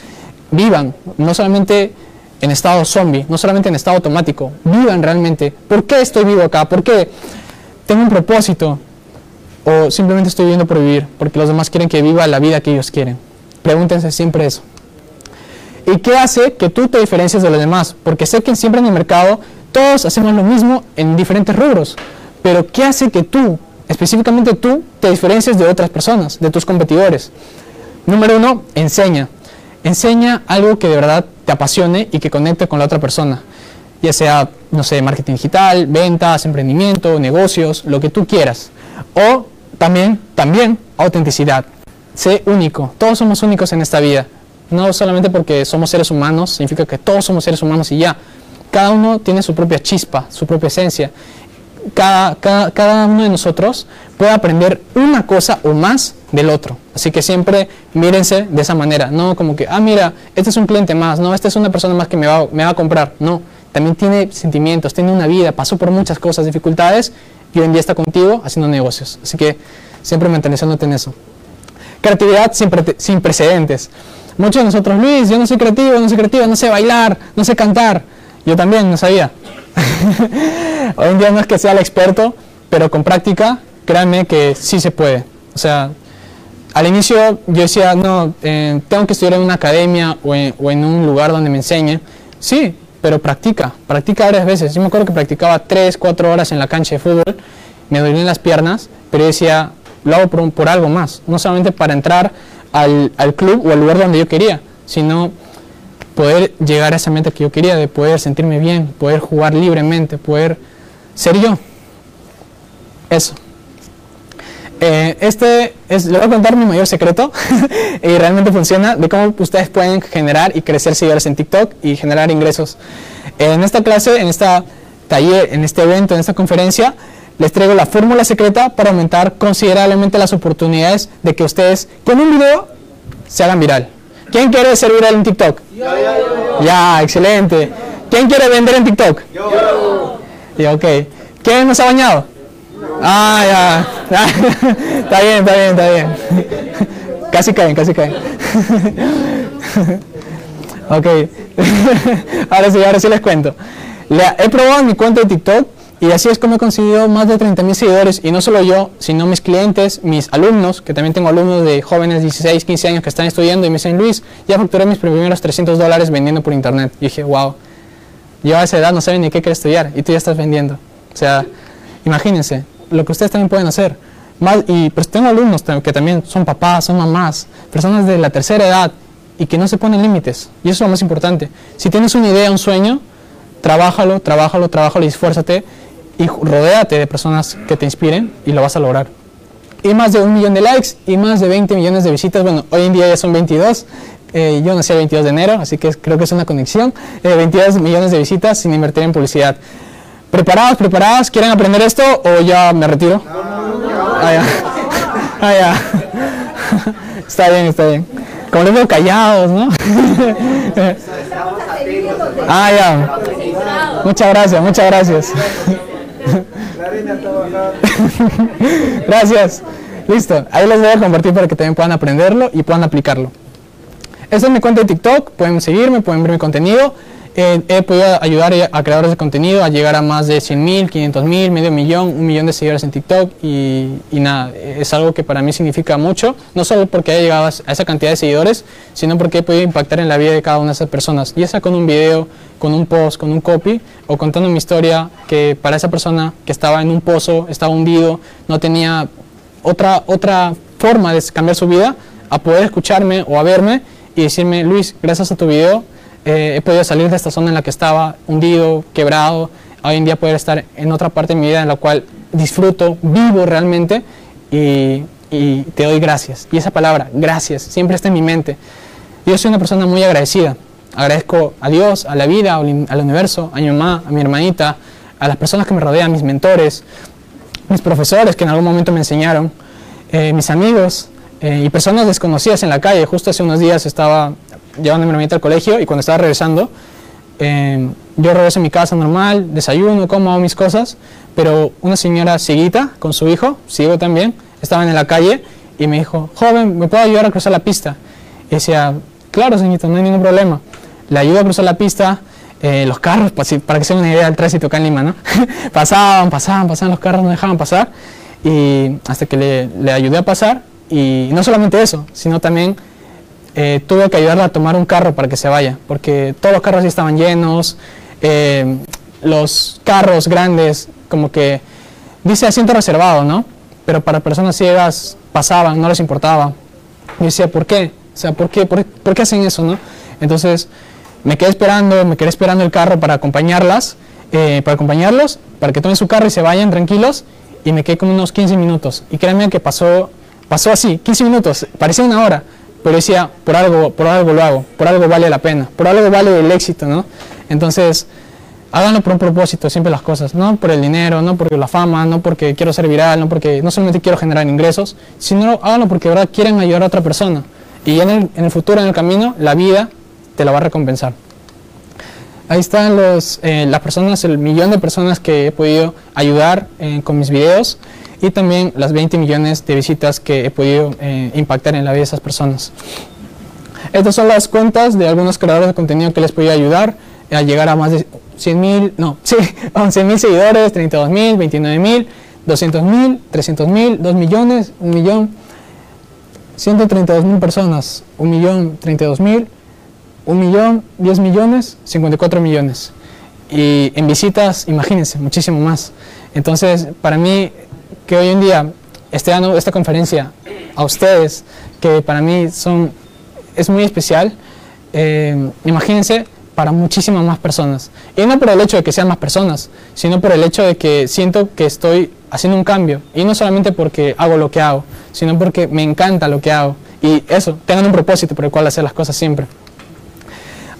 vivan, no solamente en estado zombie, no solamente en estado automático, vivan realmente. ¿Por qué estoy vivo acá? ¿Por qué tengo un propósito? ¿O simplemente estoy viviendo por vivir? Porque los demás quieren que viva la vida que ellos quieren. Pregúntense siempre eso. ¿Y qué hace que tú te diferencies de los demás? Porque sé que siempre en el mercado todos hacemos lo mismo en diferentes rubros. Pero ¿qué hace que tú, específicamente tú, te diferencies de otras personas, de tus competidores? Número uno, enseña. Enseña algo que de verdad te apasione y que conecte con la otra persona. Ya sea, no sé, marketing digital, ventas, emprendimiento, negocios, lo que tú quieras. O también, también, autenticidad. Sé único. Todos somos únicos en esta vida. No solamente porque somos seres humanos, significa que todos somos seres humanos y ya. Cada uno tiene su propia chispa, su propia esencia. Cada, cada, uno de nosotros puede aprender una cosa o más del otro. Así que siempre mírense de esa manera. No como que, ah, mira, este es un cliente más, no, esta es una persona más que me va, me va a comprar. No, también tiene sentimientos, tiene una vida, pasó por muchas cosas, dificultades y hoy en día está contigo haciendo negocios. Así que siempre manteniéndote en eso. Creatividad sin, sin precedentes. Muchos de nosotros, Luis, yo no soy creativo, no soy creativo, no sé bailar, no sé cantar. Yo también no sabía. Hoy en día no es que sea el experto, pero con práctica, créanme que sí se puede. O sea, al inicio yo decía, no, eh, tengo que estudiar en una academia o en, o en, un lugar donde me enseñe. Sí, pero practica, practica varias veces. Yo me acuerdo que practicaba 3, 4 horas en la cancha de fútbol me dolían las piernas, pero yo decía, lo hago por, por algo más, no solamente para entrar al, al club o al lugar donde yo quería, sino poder llegar a esa meta que yo quería, de poder sentirme bien, poder jugar libremente, poder ser yo. Eso. Eh, este es, le voy a contar mi mayor secreto y realmente funciona de cómo ustedes pueden generar y crecer seguidores en TikTok y generar ingresos. En esta clase, en esta taller, en este evento, en esta conferencia, les traigo la fórmula secreta para aumentar considerablemente las oportunidades de que ustedes con un video se hagan viral. ¿Quién quiere ser viral en TikTok? Ya, excelente. ¿Quién quiere vender en TikTok? Ya, ok. ¿Quién no se ha bañado? Ah, ya. está bien, está bien, está bien. Casi caen, casi caen. ok. ahora sí, ahora sí les cuento. He probado mi cuenta de TikTok y así es como he conseguido más de 30 mil seguidores. Y no solo yo, sino mis clientes, mis alumnos, que también tengo alumnos de jóvenes de 16, 15 años que están estudiando y me dicen, Luis, ya facturé mis primeros 300 dólares vendiendo por internet. Y dije, wow, yo a esa edad no saben ni qué quiero estudiar y tú ya estás vendiendo. O sea, imagínense, lo que ustedes también pueden hacer. Más, y pues tengo alumnos que también son papás, son mamás, personas de la tercera edad y que no se ponen límites. Y eso es lo más importante. Si tienes una idea, un sueño, trabájalo, trabájalo, trabájalo y esfuérzate y rodéate de personas que te inspiren y lo vas a lograr. Y más de un millón de likes y más de 20 millones de visitas. Bueno, hoy en día ya son 22. Eh, yo nací el 22 de enero, así que creo que es una conexión. Eh, 22 millones de visitas sin invertir en publicidad. ¿Preparados, preparadas? ¿Quieren aprender esto o ya me retiro? Ah, ya. Ah, ya. Está bien, está bien. Como les veo callados, ¿no? ah, ya. Muchas gracias, muchas gracias. Gracias. Listo. Ahí les voy a compartir para que también puedan aprenderlo y puedan aplicarlo. Esta es mi cuenta de TikTok. Pueden seguirme, pueden ver mi contenido. Eh, he podido ayudar a creadores de contenido a llegar a más de 100 mil, 500 mil, medio millón, un millón de seguidores en TikTok y, y nada, es algo que para mí significa mucho, no solo porque haya llegado a esa cantidad de seguidores, sino porque he podido impactar en la vida de cada una de esas personas, ya sea con un video, con un post, con un copy o contando mi historia que para esa persona que estaba en un pozo, estaba hundido, no tenía otra, otra forma de cambiar su vida, a poder escucharme o a verme y decirme, Luis, gracias a tu video eh, he podido salir de esta zona en la que estaba hundido, quebrado, hoy en día poder estar en otra parte de mi vida en la cual disfruto, vivo realmente y, te doy gracias. Y esa palabra, gracias, siempre está en mi mente. Yo soy una persona muy agradecida. Agradezco a Dios, a la vida, al universo, a mi mamá, a mi hermanita, a las personas que me rodean, mis mentores, mis profesores que en algún momento me enseñaron, eh, mis amigos eh, y personas desconocidas en la calle. Justo hace unos días estaba llevando a mi hermanita al colegio y cuando estaba regresando, eh, yo regreso a mi casa normal, desayuno, como, hago mis cosas, pero una señora cieguita con su hijo, ciego también, estaban en la calle y me dijo, joven, ¿me puedo ayudar a cruzar la pista? Y decía, claro, señorita, no hay ningún problema. Le ayudo a cruzar la pista, eh, los carros, para que se una idea del tránsito acá en Lima, ¿no? pasaban, pasaban, pasaban, los carros no dejaban pasar, y hasta que le, le ayudé a pasar, y no solamente eso, sino también eh, tuve que ayudarla a tomar un carro para que se vaya, porque todos los carros ya estaban llenos, eh, los carros grandes, como que dice asiento reservado, ¿no? Pero para personas ciegas pasaban, no les importaba. Y decía, ¿por qué? O sea, ¿por qué, por, por qué hacen eso, no? Entonces, me quedé esperando, me quedé esperando el carro para acompañarlas, eh, para acompañarlos, para que tomen su carro y se vayan tranquilos, y me quedé como unos 15 minutos. Y créanme que pasó, pasó así, 15 minutos, parecía una hora, pero decía, por algo, por algo lo hago, por algo vale la pena, por algo vale el éxito, ¿no? Entonces, háganlo por un propósito, siempre las cosas, no por el dinero, no por la fama, no porque quiero ser viral, no porque no solamente quiero generar ingresos, sino háganlo porque de verdad quieren ayudar a otra persona. Y en el, en el futuro, en el camino, la vida te la va a recompensar. Ahí están los, eh, las personas, el millón de personas que he podido ayudar eh, con mis videos y también las 20 millones de visitas que he podido eh, impactar en la vida de esas personas. Estas son las cuentas de algunos creadores de contenido que les podía ayudar a llegar a más de 100 mil, no, sí, 11 mil seguidores, 32 mil, 29 mil, 200 mil, 300 mil, 2 millones, 1 millón, 132 mil personas, 1 millón, 32 mil, 1 millón, 10 millones, 54 millones. Y en visitas, imagínense, muchísimo más. Entonces, para mí, que hoy en día esté dando esta conferencia a ustedes, que para mí son, es muy especial, eh, imagínense para muchísimas más personas. Y no por el hecho de que sean más personas, sino por el hecho de que siento que estoy haciendo un cambio. Y no solamente porque hago lo que hago, sino porque me encanta lo que hago. Y eso, tengan un propósito por el cual hacer las cosas siempre.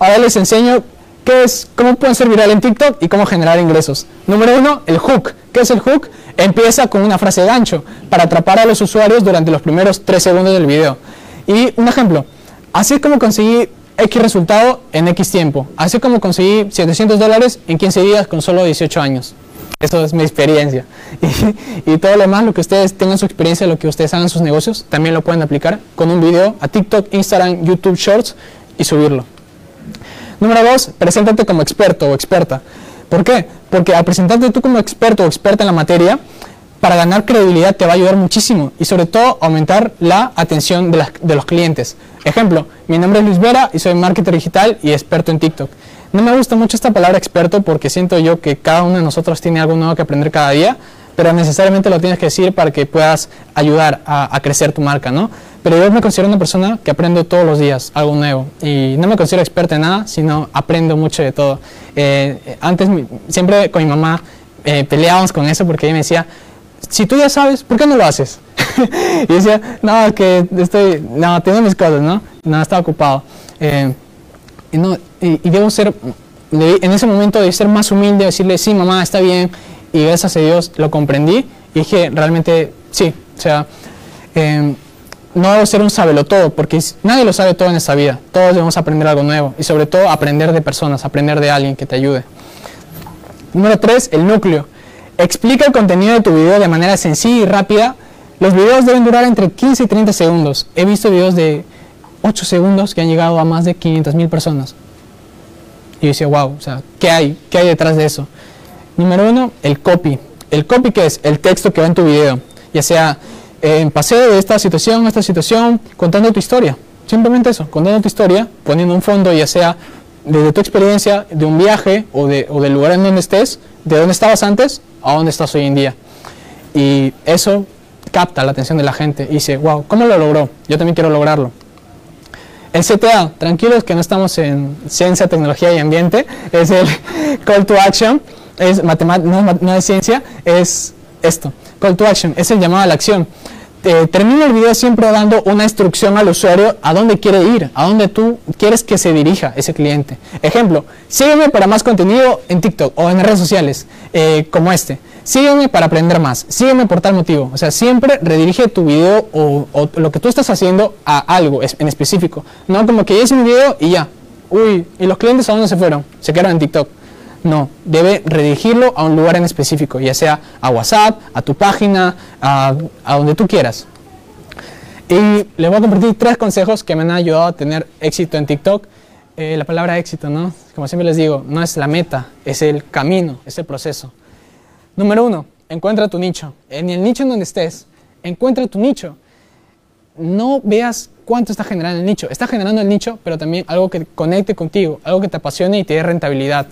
Ahora les enseño qué es, cómo pueden ser viral en TikTok y cómo generar ingresos. Número uno, el hook. ¿Qué es el hook? Empieza con una frase de gancho para atrapar a los usuarios durante los primeros tres segundos del video. Y un ejemplo, así es como conseguí X resultado en X tiempo. Así como conseguí 700 dólares en 15 días con solo 18 años. Eso es mi experiencia. Y, todo lo demás, lo que ustedes tengan su experiencia, lo que ustedes hagan sus negocios, también lo pueden aplicar con un video a TikTok, Instagram, YouTube Shorts y subirlo. Número dos, preséntate como experto o experta. ¿Por qué? Porque al presentarte tú como experto o experta en la materia, para ganar credibilidad te va a ayudar muchísimo y sobre todo aumentar la atención de, los clientes. Ejemplo, mi nombre es Luis Vera y soy marketer digital y experto en TikTok. No me gusta mucho esta palabra experto porque siento yo que cada uno de nosotros tiene algo nuevo que aprender cada día, pero necesariamente lo tienes que decir para que puedas ayudar a, a crecer tu marca, ¿no? Pero yo me considero una persona que aprendo todos los días algo nuevo y no me considero experta en nada, sino aprendo mucho de todo. Eh, antes siempre con mi mamá eh, peleábamos con eso porque ella me decía, si tú ya sabes, ¿por qué no lo haces? y decía, no, que estoy, no, tengo mis cosas, ¿no? No, estaba ocupado. Eh, y, no, y, debo ser, en ese momento de ser más humilde, decirle, sí, mamá, está bien, y gracias a Dios lo comprendí y dije, realmente, sí, o sea, eh, no debo ser un sabelo todo, porque nadie lo sabe todo en esta vida. Todos debemos aprender algo nuevo y sobre todo aprender de personas, aprender de alguien que te ayude. Número 3, el núcleo. Explica el contenido de tu video de manera sencilla y rápida. Los videos deben durar entre 15 y 30 segundos. He visto videos de 8 segundos que han llegado a más de 500 mil personas. Y yo decía, wow, o sea, ¿qué hay? ¿Qué hay detrás de eso? Número 1, el copy. El copy que es el texto que va en tu video, ya sea en paseo de esta situación a esta situación, contando tu historia. Simplemente eso, contando tu historia, poniendo un fondo, ya sea desde tu experiencia, de un viaje o, de, o del lugar en donde estés, de dónde estabas antes a dónde estás hoy en día. Y eso capta la atención de la gente y dice, wow, ¿cómo lo logró? Yo también quiero lograrlo. El CTA, tranquilos que no estamos en ciencia, tecnología y ambiente, es el call to action, es matemática, no es ciencia, es esto. Call to action es el llamado a la acción. Termina el video siempre dando una instrucción al usuario a dónde quiere ir, a dónde tú quieres que se dirija ese cliente. Ejemplo, sígueme para más contenido en TikTok o en redes sociales eh, como este. Sígueme para aprender más, sígueme por tal motivo. O sea, siempre redirige tu video o, lo que tú estás haciendo a algo en específico. No como que hice un video y ya. Uy, ¿y los clientes a dónde se fueron? Se quedaron en TikTok. No, debe redirigirlo a un lugar en específico, ya sea a WhatsApp, a tu página, a, donde tú quieras. Y le voy a compartir tres consejos que me han ayudado a tener éxito en TikTok. Eh, la palabra éxito, ¿no? Como siempre les digo, no es la meta, es el camino, es el proceso. Número uno, encuentra tu nicho. En el nicho en donde estés, encuentra tu nicho. No veas cuánto está generando el nicho. Está generando el nicho, pero también algo que conecte contigo, algo que te apasione y te dé rentabilidad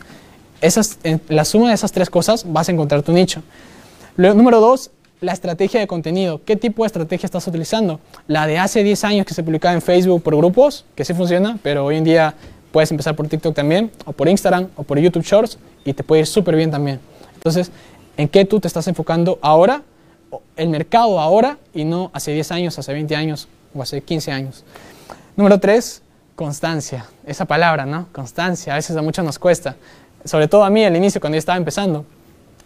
esas, en la suma de esas tres cosas vas a encontrar tu nicho. Número dos, la estrategia de contenido. ¿Qué tipo de estrategia estás utilizando? La de hace 10 años que se publicaba en Facebook por grupos, que sí funciona, pero hoy en día puedes empezar por TikTok también, o por Instagram, o por YouTube Shorts, y te puede ir súper bien también. Entonces, ¿en qué tú te estás enfocando ahora? El mercado ahora y no hace 10 años, hace 20 años o hace 15 años. Número tres, constancia. Esa palabra, ¿no? Constancia, a veces a mucho nos cuesta sobre todo a mí al inicio cuando yo estaba empezando,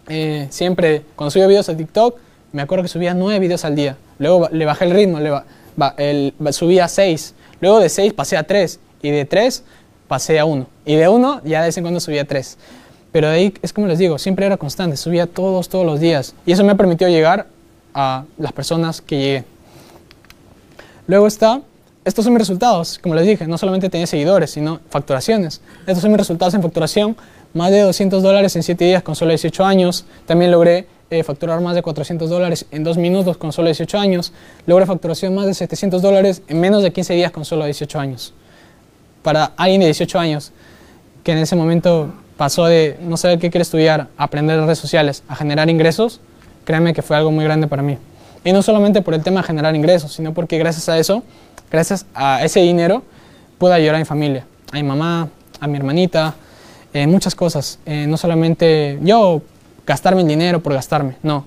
eh, siempre cuando subía videos a TikTok, me acuerdo que subía nueve videos al día. Luego le bajé el ritmo, le subía seis. Luego de seis pasé a tres. Y de tres pasé a uno. Y de uno ya de vez en cuando subía tres. Pero de ahí es como les digo, siempre era constante, subía todos, todos los días. Y eso me ha permitido llegar a las personas que llegué. Luego está, estos son mis resultados, como les dije, no solamente tenía seguidores, sino facturaciones. Estos son mis resultados en facturación más de 200 dólares en 7 días con solo 18 años. También logré eh, facturar más de 400 dólares en 2 minutos con solo 18 años. Logré facturación más de 700 dólares en menos de 15 días con solo 18 años. Para alguien de 18 años que en ese momento pasó de no saber qué quiere estudiar, a aprender redes sociales, a generar ingresos, créanme que fue algo muy grande para mí. Y no solamente por el tema de generar ingresos, sino porque gracias a eso, gracias a ese dinero, pude ayudar a mi familia, a mi mamá, a mi hermanita, eh, muchas cosas. Eh, no solamente yo gastarme el dinero por gastarme, no.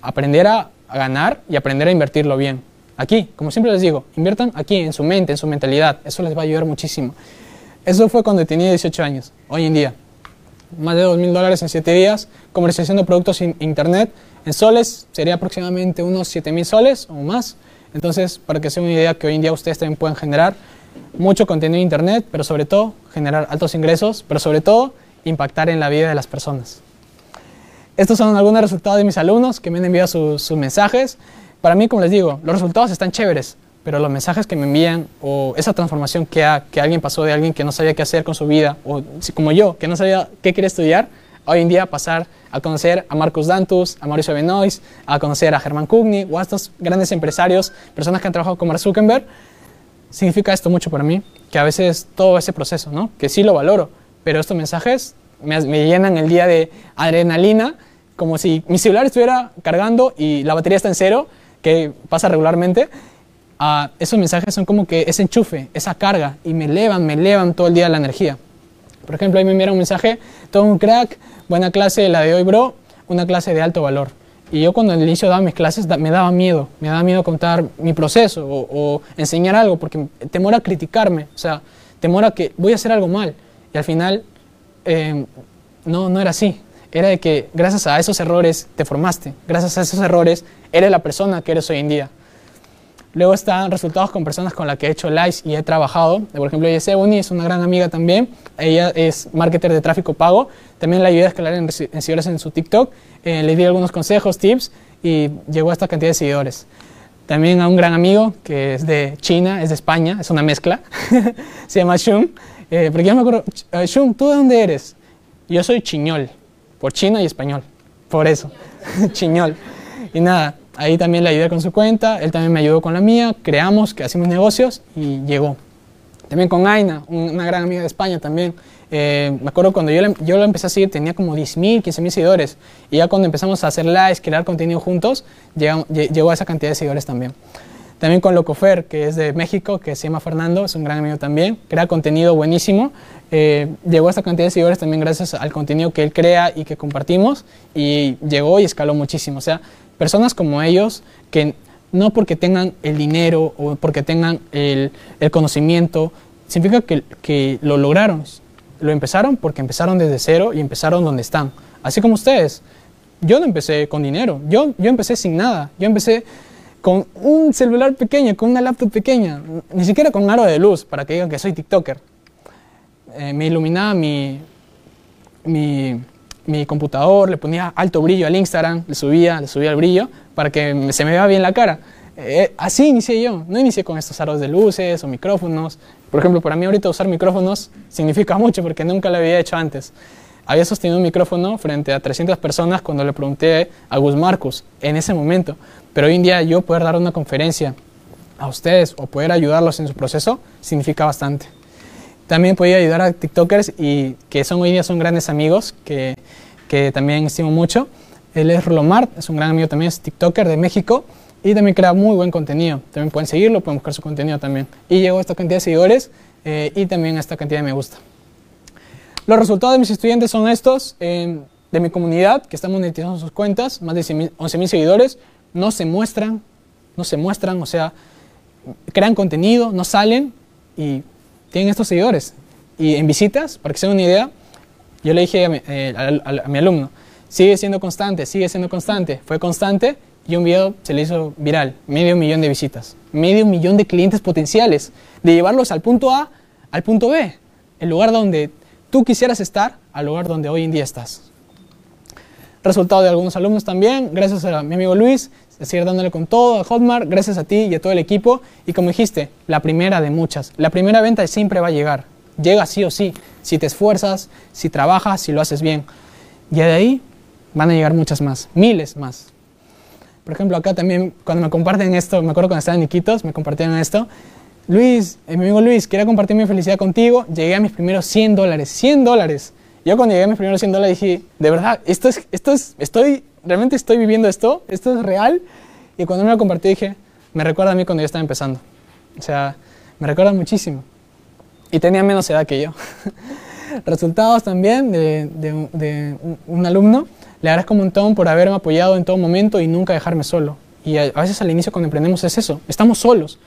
Aprender a, ganar y aprender a invertirlo bien. Aquí, como siempre les digo, inviertan aquí, en su mente, en su mentalidad. Eso les va a ayudar muchísimo. Eso fue cuando tenía 18 años. Hoy en día, más de 2 mil dólares en 7 días, comercialización de productos en internet. En soles sería aproximadamente unos 7 mil soles o más. Entonces, para que sea una idea que hoy en día ustedes también pueden generar mucho contenido en internet, pero sobre todo generar altos ingresos, pero sobre todo impactar en la vida de las personas. Estos son algunos resultados de mis alumnos que me han enviado sus, sus mensajes. Para mí, como les digo, los resultados están chéveres, pero los mensajes que me envían o esa transformación que, ha, que alguien pasó de alguien que no sabía qué hacer con su vida, o como yo, que no sabía qué quería estudiar, hoy en día pasar a conocer a Marcos Dantus, a Mauricio Benoist, a conocer a Germán Kugni o a estos grandes empresarios, personas que han trabajado con Mark Zuckerberg, significa esto mucho para mí, que a veces todo ese proceso, ¿no? que sí lo valoro, pero estos mensajes me, me llenan el día de adrenalina, como si mi celular estuviera cargando y la batería está en cero, que pasa regularmente. Uh, esos mensajes son como que ese enchufe, esa carga, y me elevan, me elevan todo el día la energía. Por ejemplo, ahí me enviaron un mensaje, todo un crack, buena clase la de hoy, bro, una clase de alto valor. Y yo cuando al inicio daba mis clases me daba miedo, me daba miedo contar mi proceso o, enseñar algo porque temor a criticarme, o sea, temor a que voy a hacer algo mal. Y al final eh, no, no era así, era de que gracias a esos errores te formaste, gracias a esos errores eres la persona que eres hoy en día. Luego están resultados con personas con las que he hecho lives y he trabajado. Por ejemplo, es Ebony, es una gran amiga también. Ella es marketer de tráfico pago. También la ayudé a escalar en, en seguidores en su TikTok. Eh, le di algunos consejos, tips y llegó a esta cantidad de seguidores. También a un gran amigo que es de China, es de España, es una mezcla. Se llama Shun. Eh, porque yo me acuerdo, Shun, ¿tú de dónde eres? Yo soy chiñol, por chino y español. Por eso, chiñol. Y nada, ahí también le ayudé con su cuenta, él también me ayudó con la mía, creamos, que hacemos negocios y llegó. También con Aina, una gran amiga de España también. Eh, me acuerdo cuando yo, le, yo lo empecé a seguir, tenía como 10.000, 15.000 seguidores. Y ya cuando empezamos a hacer lives, crear contenido juntos, llegó a esa cantidad de seguidores también. También con Locofer, que es de México, que se llama Fernando, es un gran amigo también, crea contenido buenísimo. Eh, llegó a esta cantidad de seguidores también gracias al contenido que él crea y que compartimos. Y llegó y escaló muchísimo. O sea, personas como ellos que no porque tengan el dinero o porque tengan el, conocimiento, significa que, lo lograron. Lo empezaron porque empezaron desde cero y empezaron donde están. Así como ustedes. Yo no empecé con dinero, yo, yo empecé sin nada. Yo empecé con un celular pequeño, con una laptop pequeña, ni siquiera con aro de luz para que digan que soy TikToker. Eh, me iluminaba mi, mi, mi computador, le ponía alto brillo al Instagram, le subía, le subía el brillo para que se me vea bien la cara. Eh, así inicié yo, no inicié con estos aros de luces o micrófonos. Por ejemplo, para mí ahorita usar micrófonos significa mucho porque nunca lo había hecho antes. Había sostenido un micrófono frente a 300 personas cuando le pregunté a Gus Marcus en ese momento. Pero hoy en día yo poder dar una conferencia a ustedes o poder ayudarlos en su proceso significa bastante. También podía ayudar a TikTokers y que son hoy día son grandes amigos que, que también estimo mucho. Él es Rolomar, es un gran amigo también, es TikToker de México y también crea muy buen contenido. También pueden seguirlo, pueden buscar su contenido también. Y llegó a esta cantidad de seguidores eh, y también a esta cantidad de me gusta. Los resultados de mis estudiantes son estos. Eh, de mi comunidad, que está monetizando sus cuentas, más de 11.000 seguidores, no se muestran, no se muestran, o sea, crean contenido, no salen y tienen estos seguidores. Y en visitas, para que se den una idea, yo le dije a mi, eh, a mi alumno, sigue siendo constante, sigue siendo constante. Fue constante y un video se le hizo viral, medio millón de visitas, medio millón de clientes potenciales, de llevarlos al punto A al punto B, el lugar donde tú quisieras estar, al lugar donde hoy en día estás. Resultado de algunos alumnos también, gracias a mi amigo Luis, seguir dándole con todo a Hotmart, gracias a ti y a todo el equipo. Y como dijiste, la primera de muchas. La primera venta siempre va a llegar. Llega sí o sí, si te esfuerzas, si trabajas, si lo haces bien. Y de ahí van a llegar muchas más, miles más. Por ejemplo, acá también, cuando me comparten esto, me acuerdo cuando estaba en Iquitos, me compartieron esto. Luis, eh, mi amigo Luis, quería compartir mi felicidad contigo. Llegué a mis primeros 100 dólares, 100 dólares. Yo cuando llegué a mis primeros 100 dólares dije, de verdad, esto es, esto es, estoy, realmente estoy viviendo esto, esto es real. Y cuando me lo compartí dije, me recuerda a mí cuando yo estaba empezando. O sea, me recuerda muchísimo. Y tenía menos edad que yo. Resultados también de, de, de un, alumno. Le agradezco un montón por haberme apoyado en todo momento y nunca dejarme solo. Y a, a veces al inicio cuando emprendemos es eso, estamos solos.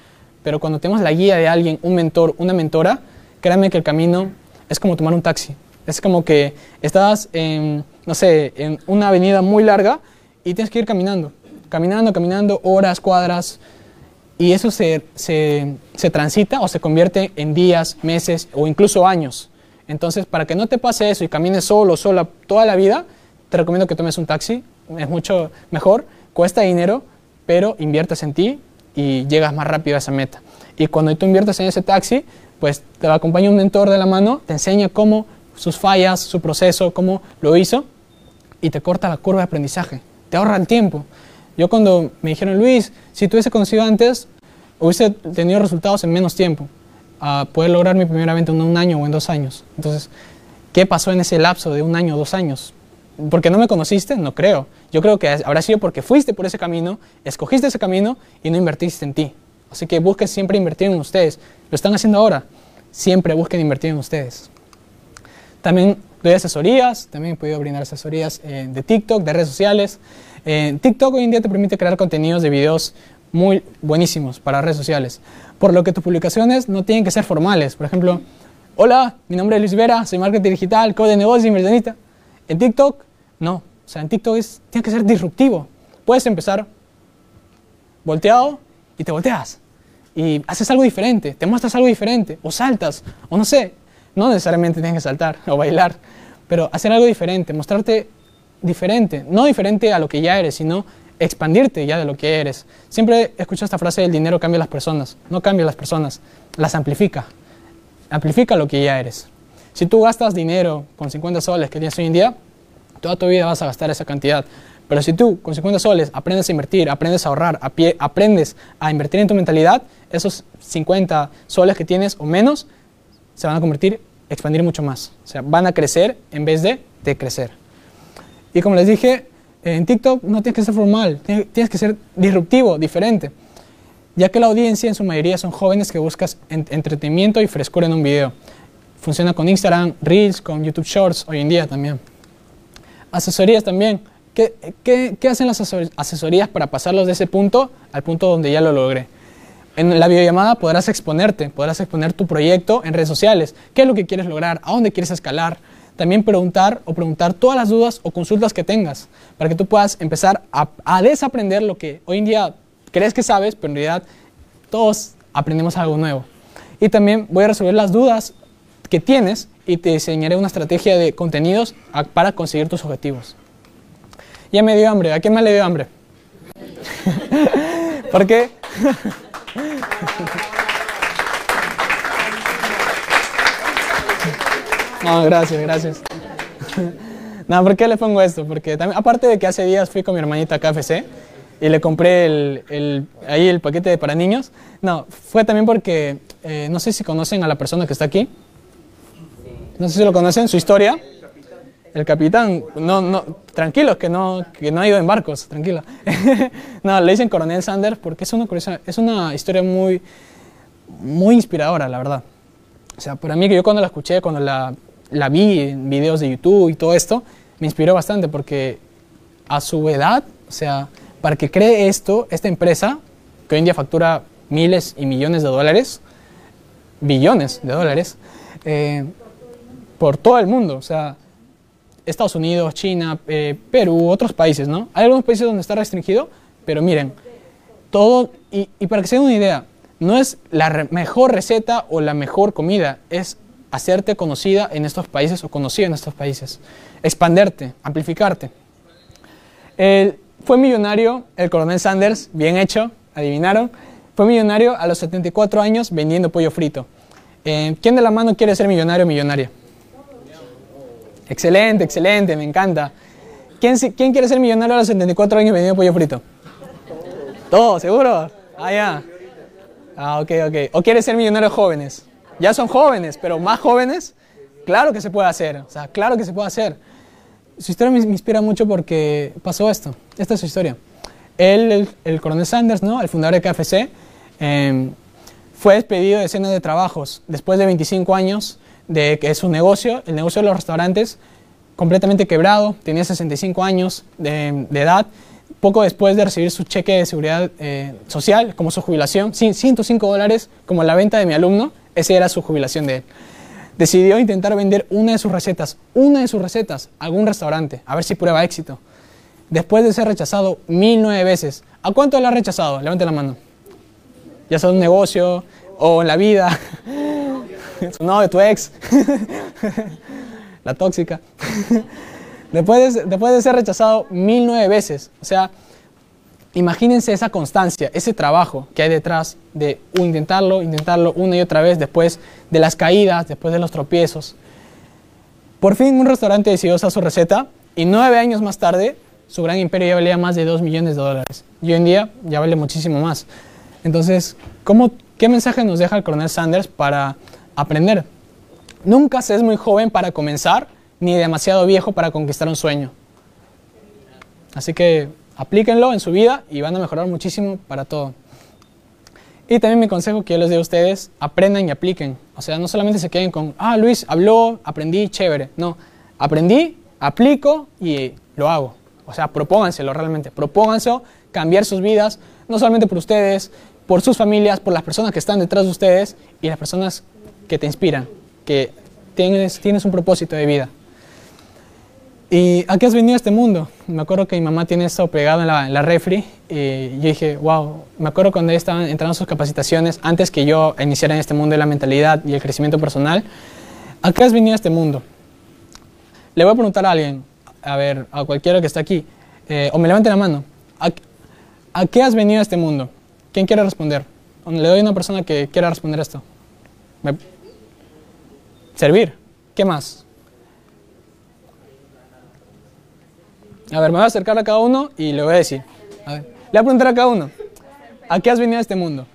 Pero cuando tenemos la guía de alguien, un mentor, una mentora, créanme que el camino es como tomar un taxi. Es como que estás en, no sé, en una avenida muy larga y tienes que ir caminando, caminando, caminando, horas, cuadras, y eso se, se, se transita o se convierte en días, meses o incluso años. Entonces, para que no te pase eso y camines solo, sola toda la vida, te recomiendo que tomes un taxi, es mucho mejor, cuesta dinero, pero inviertes en ti y llegas más rápido a esa meta. Y cuando tú inviertes en ese taxi, pues te acompaña un mentor de la mano, te enseña cómo sus fallas, su proceso, cómo lo hizo y te corta la curva de aprendizaje, te ahorra el tiempo. Yo cuando me dijeron, Luis, si tú hubiese conocido antes, hubiese tenido resultados en menos tiempo, a poder lograr mi primera venta en un año o en dos años. Entonces, ¿qué pasó en ese lapso de un año o dos años? ¿Porque no me conociste? No creo. Yo creo que habrá sido porque fuiste por ese camino, escogiste ese camino y no invertiste en ti. Así que busquen siempre invertir en ustedes. Lo están haciendo ahora. Siempre busquen invertir en ustedes. También doy asesorías, también he podido brindar asesorías eh, de TikTok, de redes sociales. Eh, TikTok hoy en día te permite crear contenidos de videos muy buenísimos para redes sociales, por lo que tus publicaciones no tienen que ser formales. Por ejemplo, hola, mi nombre es Luis Vera, soy marketing digital, coach de negocios, inversionista. En TikTok, no. O sea, en TikTok es, tiene que ser disruptivo. Puedes empezar volteado y te volteas. Y haces algo diferente, te muestras algo diferente, o saltas, o no sé, no necesariamente tienes que saltar o bailar, pero hacer algo diferente, mostrarte diferente, no diferente a lo que ya eres, sino expandirte ya de lo que eres. Siempre escucho esta frase, el dinero cambia las personas, no cambia las personas, las amplifica, amplifica lo que ya eres. Si tú gastas dinero con 50 soles que tienes hoy en día, toda tu vida vas a gastar esa cantidad. Pero si tú con 50 soles aprendes a invertir, aprendes a ahorrar, a pie, aprendes a invertir en tu mentalidad, esos 50 soles que tienes o menos se van a convertir, expandir mucho más. O sea, van a crecer en vez de decrecer. Y como les dije, en TikTok no tienes que ser formal, tienes que ser disruptivo, diferente. Ya que la audiencia en su mayoría son jóvenes que buscan entretenimiento y frescura en un video. Funciona con Instagram, Reels, con YouTube Shorts hoy en día también. Asesorías también. ¿Qué, qué, qué hacen las asesorías para pasarlos de ese punto al punto donde ya lo logré? En la videollamada podrás exponerte, podrás exponer tu proyecto en redes sociales. ¿Qué es lo que quieres lograr? ¿A dónde quieres escalar? También preguntar o preguntar todas las dudas o consultas que tengas para que tú puedas empezar a, desaprender lo que hoy en día crees que sabes, pero en realidad todos aprendemos algo nuevo. Y también voy a resolver las dudas que tienes y te diseñaré una estrategia de contenidos para conseguir tus objetivos. Ya me dio hambre. ¿A quién más le dio hambre? ¿Por qué? no, gracias, gracias. no, ¿por qué le pongo esto? Porque también, aparte de que hace días fui con mi hermanita a KFC y le compré el, el, ahí el paquete para niños, no, fue también porque, eh, no sé si conocen a la persona que está aquí. No sé si lo conocen, su historia. El capitán, no, no, tranquilos, que no, que no ha ido en barcos, tranquilo. no, le dicen Coronel Sanders porque es una, es una historia muy, muy inspiradora, la verdad. O sea, para mí que yo cuando la escuché, cuando la, la vi en videos de YouTube y todo esto, me inspiró bastante porque a su edad, o sea, para que cree esto, esta empresa, que hoy en día factura miles y millones de dólares, billones de dólares, eh, por todo el mundo, o sea, Estados Unidos, China, eh, Perú, otros países, ¿no? Hay algunos países donde está restringido, pero miren, todo, y, para que se den una idea, no es la mejor receta o la mejor comida, es hacerte conocida en estos países o conocido en estos países, expanderte, amplificarte. Fue millonario el coronel Sanders, bien hecho, adivinaron, fue millonario a los 74 años vendiendo pollo frito. Eh, ¿Quién de la mano quiere ser millonario o millonaria? Excelente, excelente, me encanta. ¿Quién, ¿Quién, quiere ser millonario a los 74 años vendiendo pollo frito? ¿Todo, seguro? Ah, ya. Ah, ok, ok. ¿O quiere ser millonario jóvenes? Ya son jóvenes, pero más jóvenes. claro que se puede hacer, o sea, claro que se puede hacer. Su historia me, inspira mucho porque pasó esto, esta es su historia. Él, el, el coronel Sanders, ¿no? el fundador de KFC, eh, fue despedido de decenas de trabajos después de 25 años de que es un negocio, el negocio de los restaurantes, completamente quebrado, tenía 65 años de, edad, poco después de recibir su cheque de seguridad eh, social, como su jubilación, sí, 105 dólares como la venta de mi alumno, esa era su jubilación de él. Decidió intentar vender una de sus recetas, una de sus recetas, a algún restaurante, a ver si prueba éxito. Después de ser rechazado mil nueve veces, ¿a cuánto le ha rechazado? Levante la mano. Ya sea un negocio o en la vida, su novio, tu ex, la tóxica. después, de, después de ser rechazado mil nueve veces, o sea, imagínense esa constancia, ese trabajo que hay detrás de intentarlo, intentarlo una y otra vez después de las caídas, después de los tropiezos. Por fin un restaurante decidió usar su receta y nueve años más tarde su gran imperio ya valía más de dos millones de dólares. Y hoy en día ya vale muchísimo más. Entonces, ¿cómo, ¿qué mensaje nos deja el coronel Sanders para aprender? Nunca se es muy joven para comenzar ni demasiado viejo para conquistar un sueño. Así que aplíquenlo en su vida y van a mejorar muchísimo para todo. Y también mi consejo que yo les doy a ustedes, aprendan y apliquen. O sea, no solamente se queden con, ah, Luis habló, aprendí, chévere. No, aprendí, aplico y lo hago. O sea, propónganselo realmente, propónganselo cambiar sus vidas, no solamente por ustedes, por sus familias, por las personas que están detrás de ustedes y las personas que te inspiran, que tienes, un propósito de vida. ¿Y a qué has venido a este mundo? Me acuerdo que mi mamá tiene esto pegado en la, en refri y yo dije, wow, me acuerdo cuando ella estaba entrando en sus capacitaciones, antes que yo iniciara en este mundo de la mentalidad y el crecimiento personal, ¿a qué has venido a este mundo? Le voy a preguntar a alguien, a ver, a cualquiera que está aquí, eh, o me levante la mano, ¿a, ¿a qué has venido a este mundo? ¿Quién quiere responder? Le doy a una persona que quiera responder esto. Servir. ¿Qué más? A ver, me voy a acercar a cada uno y le voy a decir. A ver, le voy a preguntar a cada uno. ¿A qué has venido a este mundo?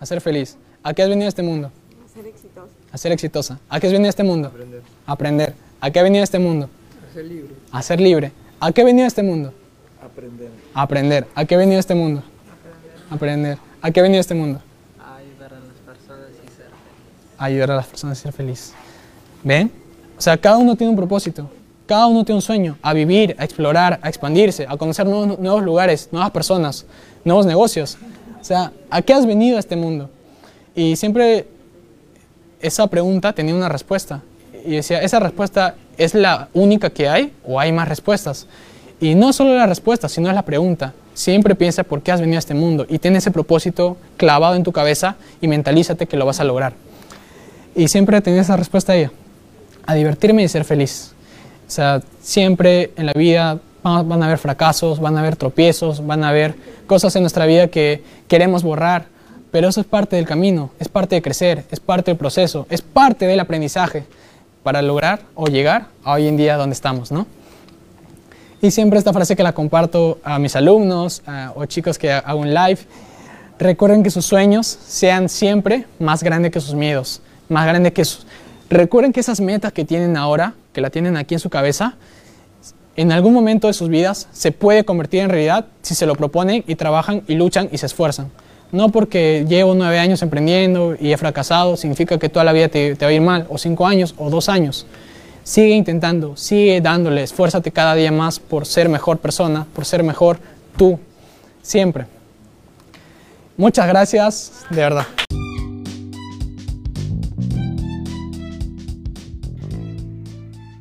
A ser feliz. ¿A qué has venido a este mundo? A ser exitosa. A ser exitosa. ¿A qué has venido a este mundo? Aprender. Aprender. ¿A qué has venido a este mundo? A ser libre. A ser libre. ¿A qué has venido a este mundo? Aprender. Aprender. ¿A qué has venido a este mundo? Aprender. ¿A qué has venido a este mundo? ayudar a las personas y ser feliz. a ayudar a las personas a ser feliz. ¿Ven? O sea, cada uno tiene un propósito, cada uno tiene un sueño, a vivir, a explorar, a expandirse, a conocer nuevos, nuevos lugares, nuevas personas, nuevos negocios. O sea, ¿a qué has venido a este mundo? Y siempre esa pregunta tenía una respuesta. Y decía, ¿esa respuesta es la única que hay o hay más respuestas? Y no solo la respuesta, sino la pregunta. Siempre piensa por qué has venido a este mundo y ten ese propósito clavado en tu cabeza y mentalízate que lo vas a lograr. Y siempre tenía esa respuesta a ella, a divertirme y ser feliz. O sea, siempre en la vida van a haber fracasos, van a haber tropiezos, van a haber cosas en nuestra vida que queremos borrar, pero eso es parte del camino, es parte de crecer, es parte del proceso, es parte del aprendizaje para lograr o llegar a hoy en día donde estamos, ¿no? Y siempre esta frase que la comparto a mis alumnos o chicos que hago un live, recuerden que sus sueños sean siempre más grandes que sus miedos, más grandes que sus... Recuerden que esas metas que tienen ahora, que la tienen aquí en su cabeza, en algún momento de sus vidas se puede convertir en realidad si se lo proponen y trabajan y luchan y se esfuerzan. No porque llevo nueve años emprendiendo y he fracasado, significa que toda la vida te va a ir mal, o cinco años, o dos años. Sigue intentando, sigue dándole, esfuérzate cada día más por ser mejor persona, por ser mejor tú, siempre. Muchas gracias, de verdad.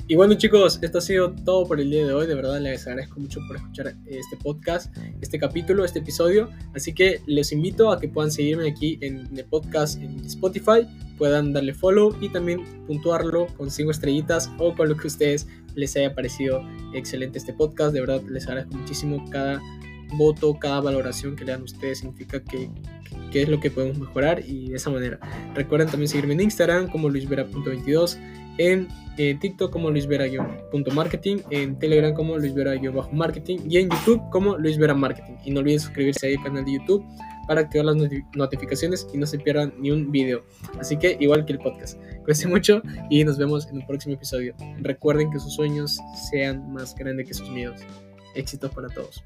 Y bueno chicos, esto ha sido todo por el día de hoy. De verdad les agradezco mucho por escuchar este podcast, este capítulo, este episodio. Así que les invito a que puedan seguirme aquí en el podcast en Spotify, puedan darle follow y también puntuarlo con cinco estrellitas o con lo que a ustedes les haya parecido excelente este podcast. De verdad les agradezco muchísimo cada voto, cada valoración que le dan ustedes significa que, que es lo que podemos mejorar y de esa manera. Recuerden también seguirme en Instagram como luisvera.22, en eh, TikTok como luisvera-marketing, en Telegram como luisvera-marketing y en YouTube como luisvera marketing. Y no olviden suscribirse ahí al canal de YouTube para activar las noti- notificaciones y no se pierdan ni un video. Así que igual que el podcast. Cuídense mucho y nos vemos en un próximo episodio. Recuerden que sus sueños sean más grandes que sus miedos. Éxitos para todos.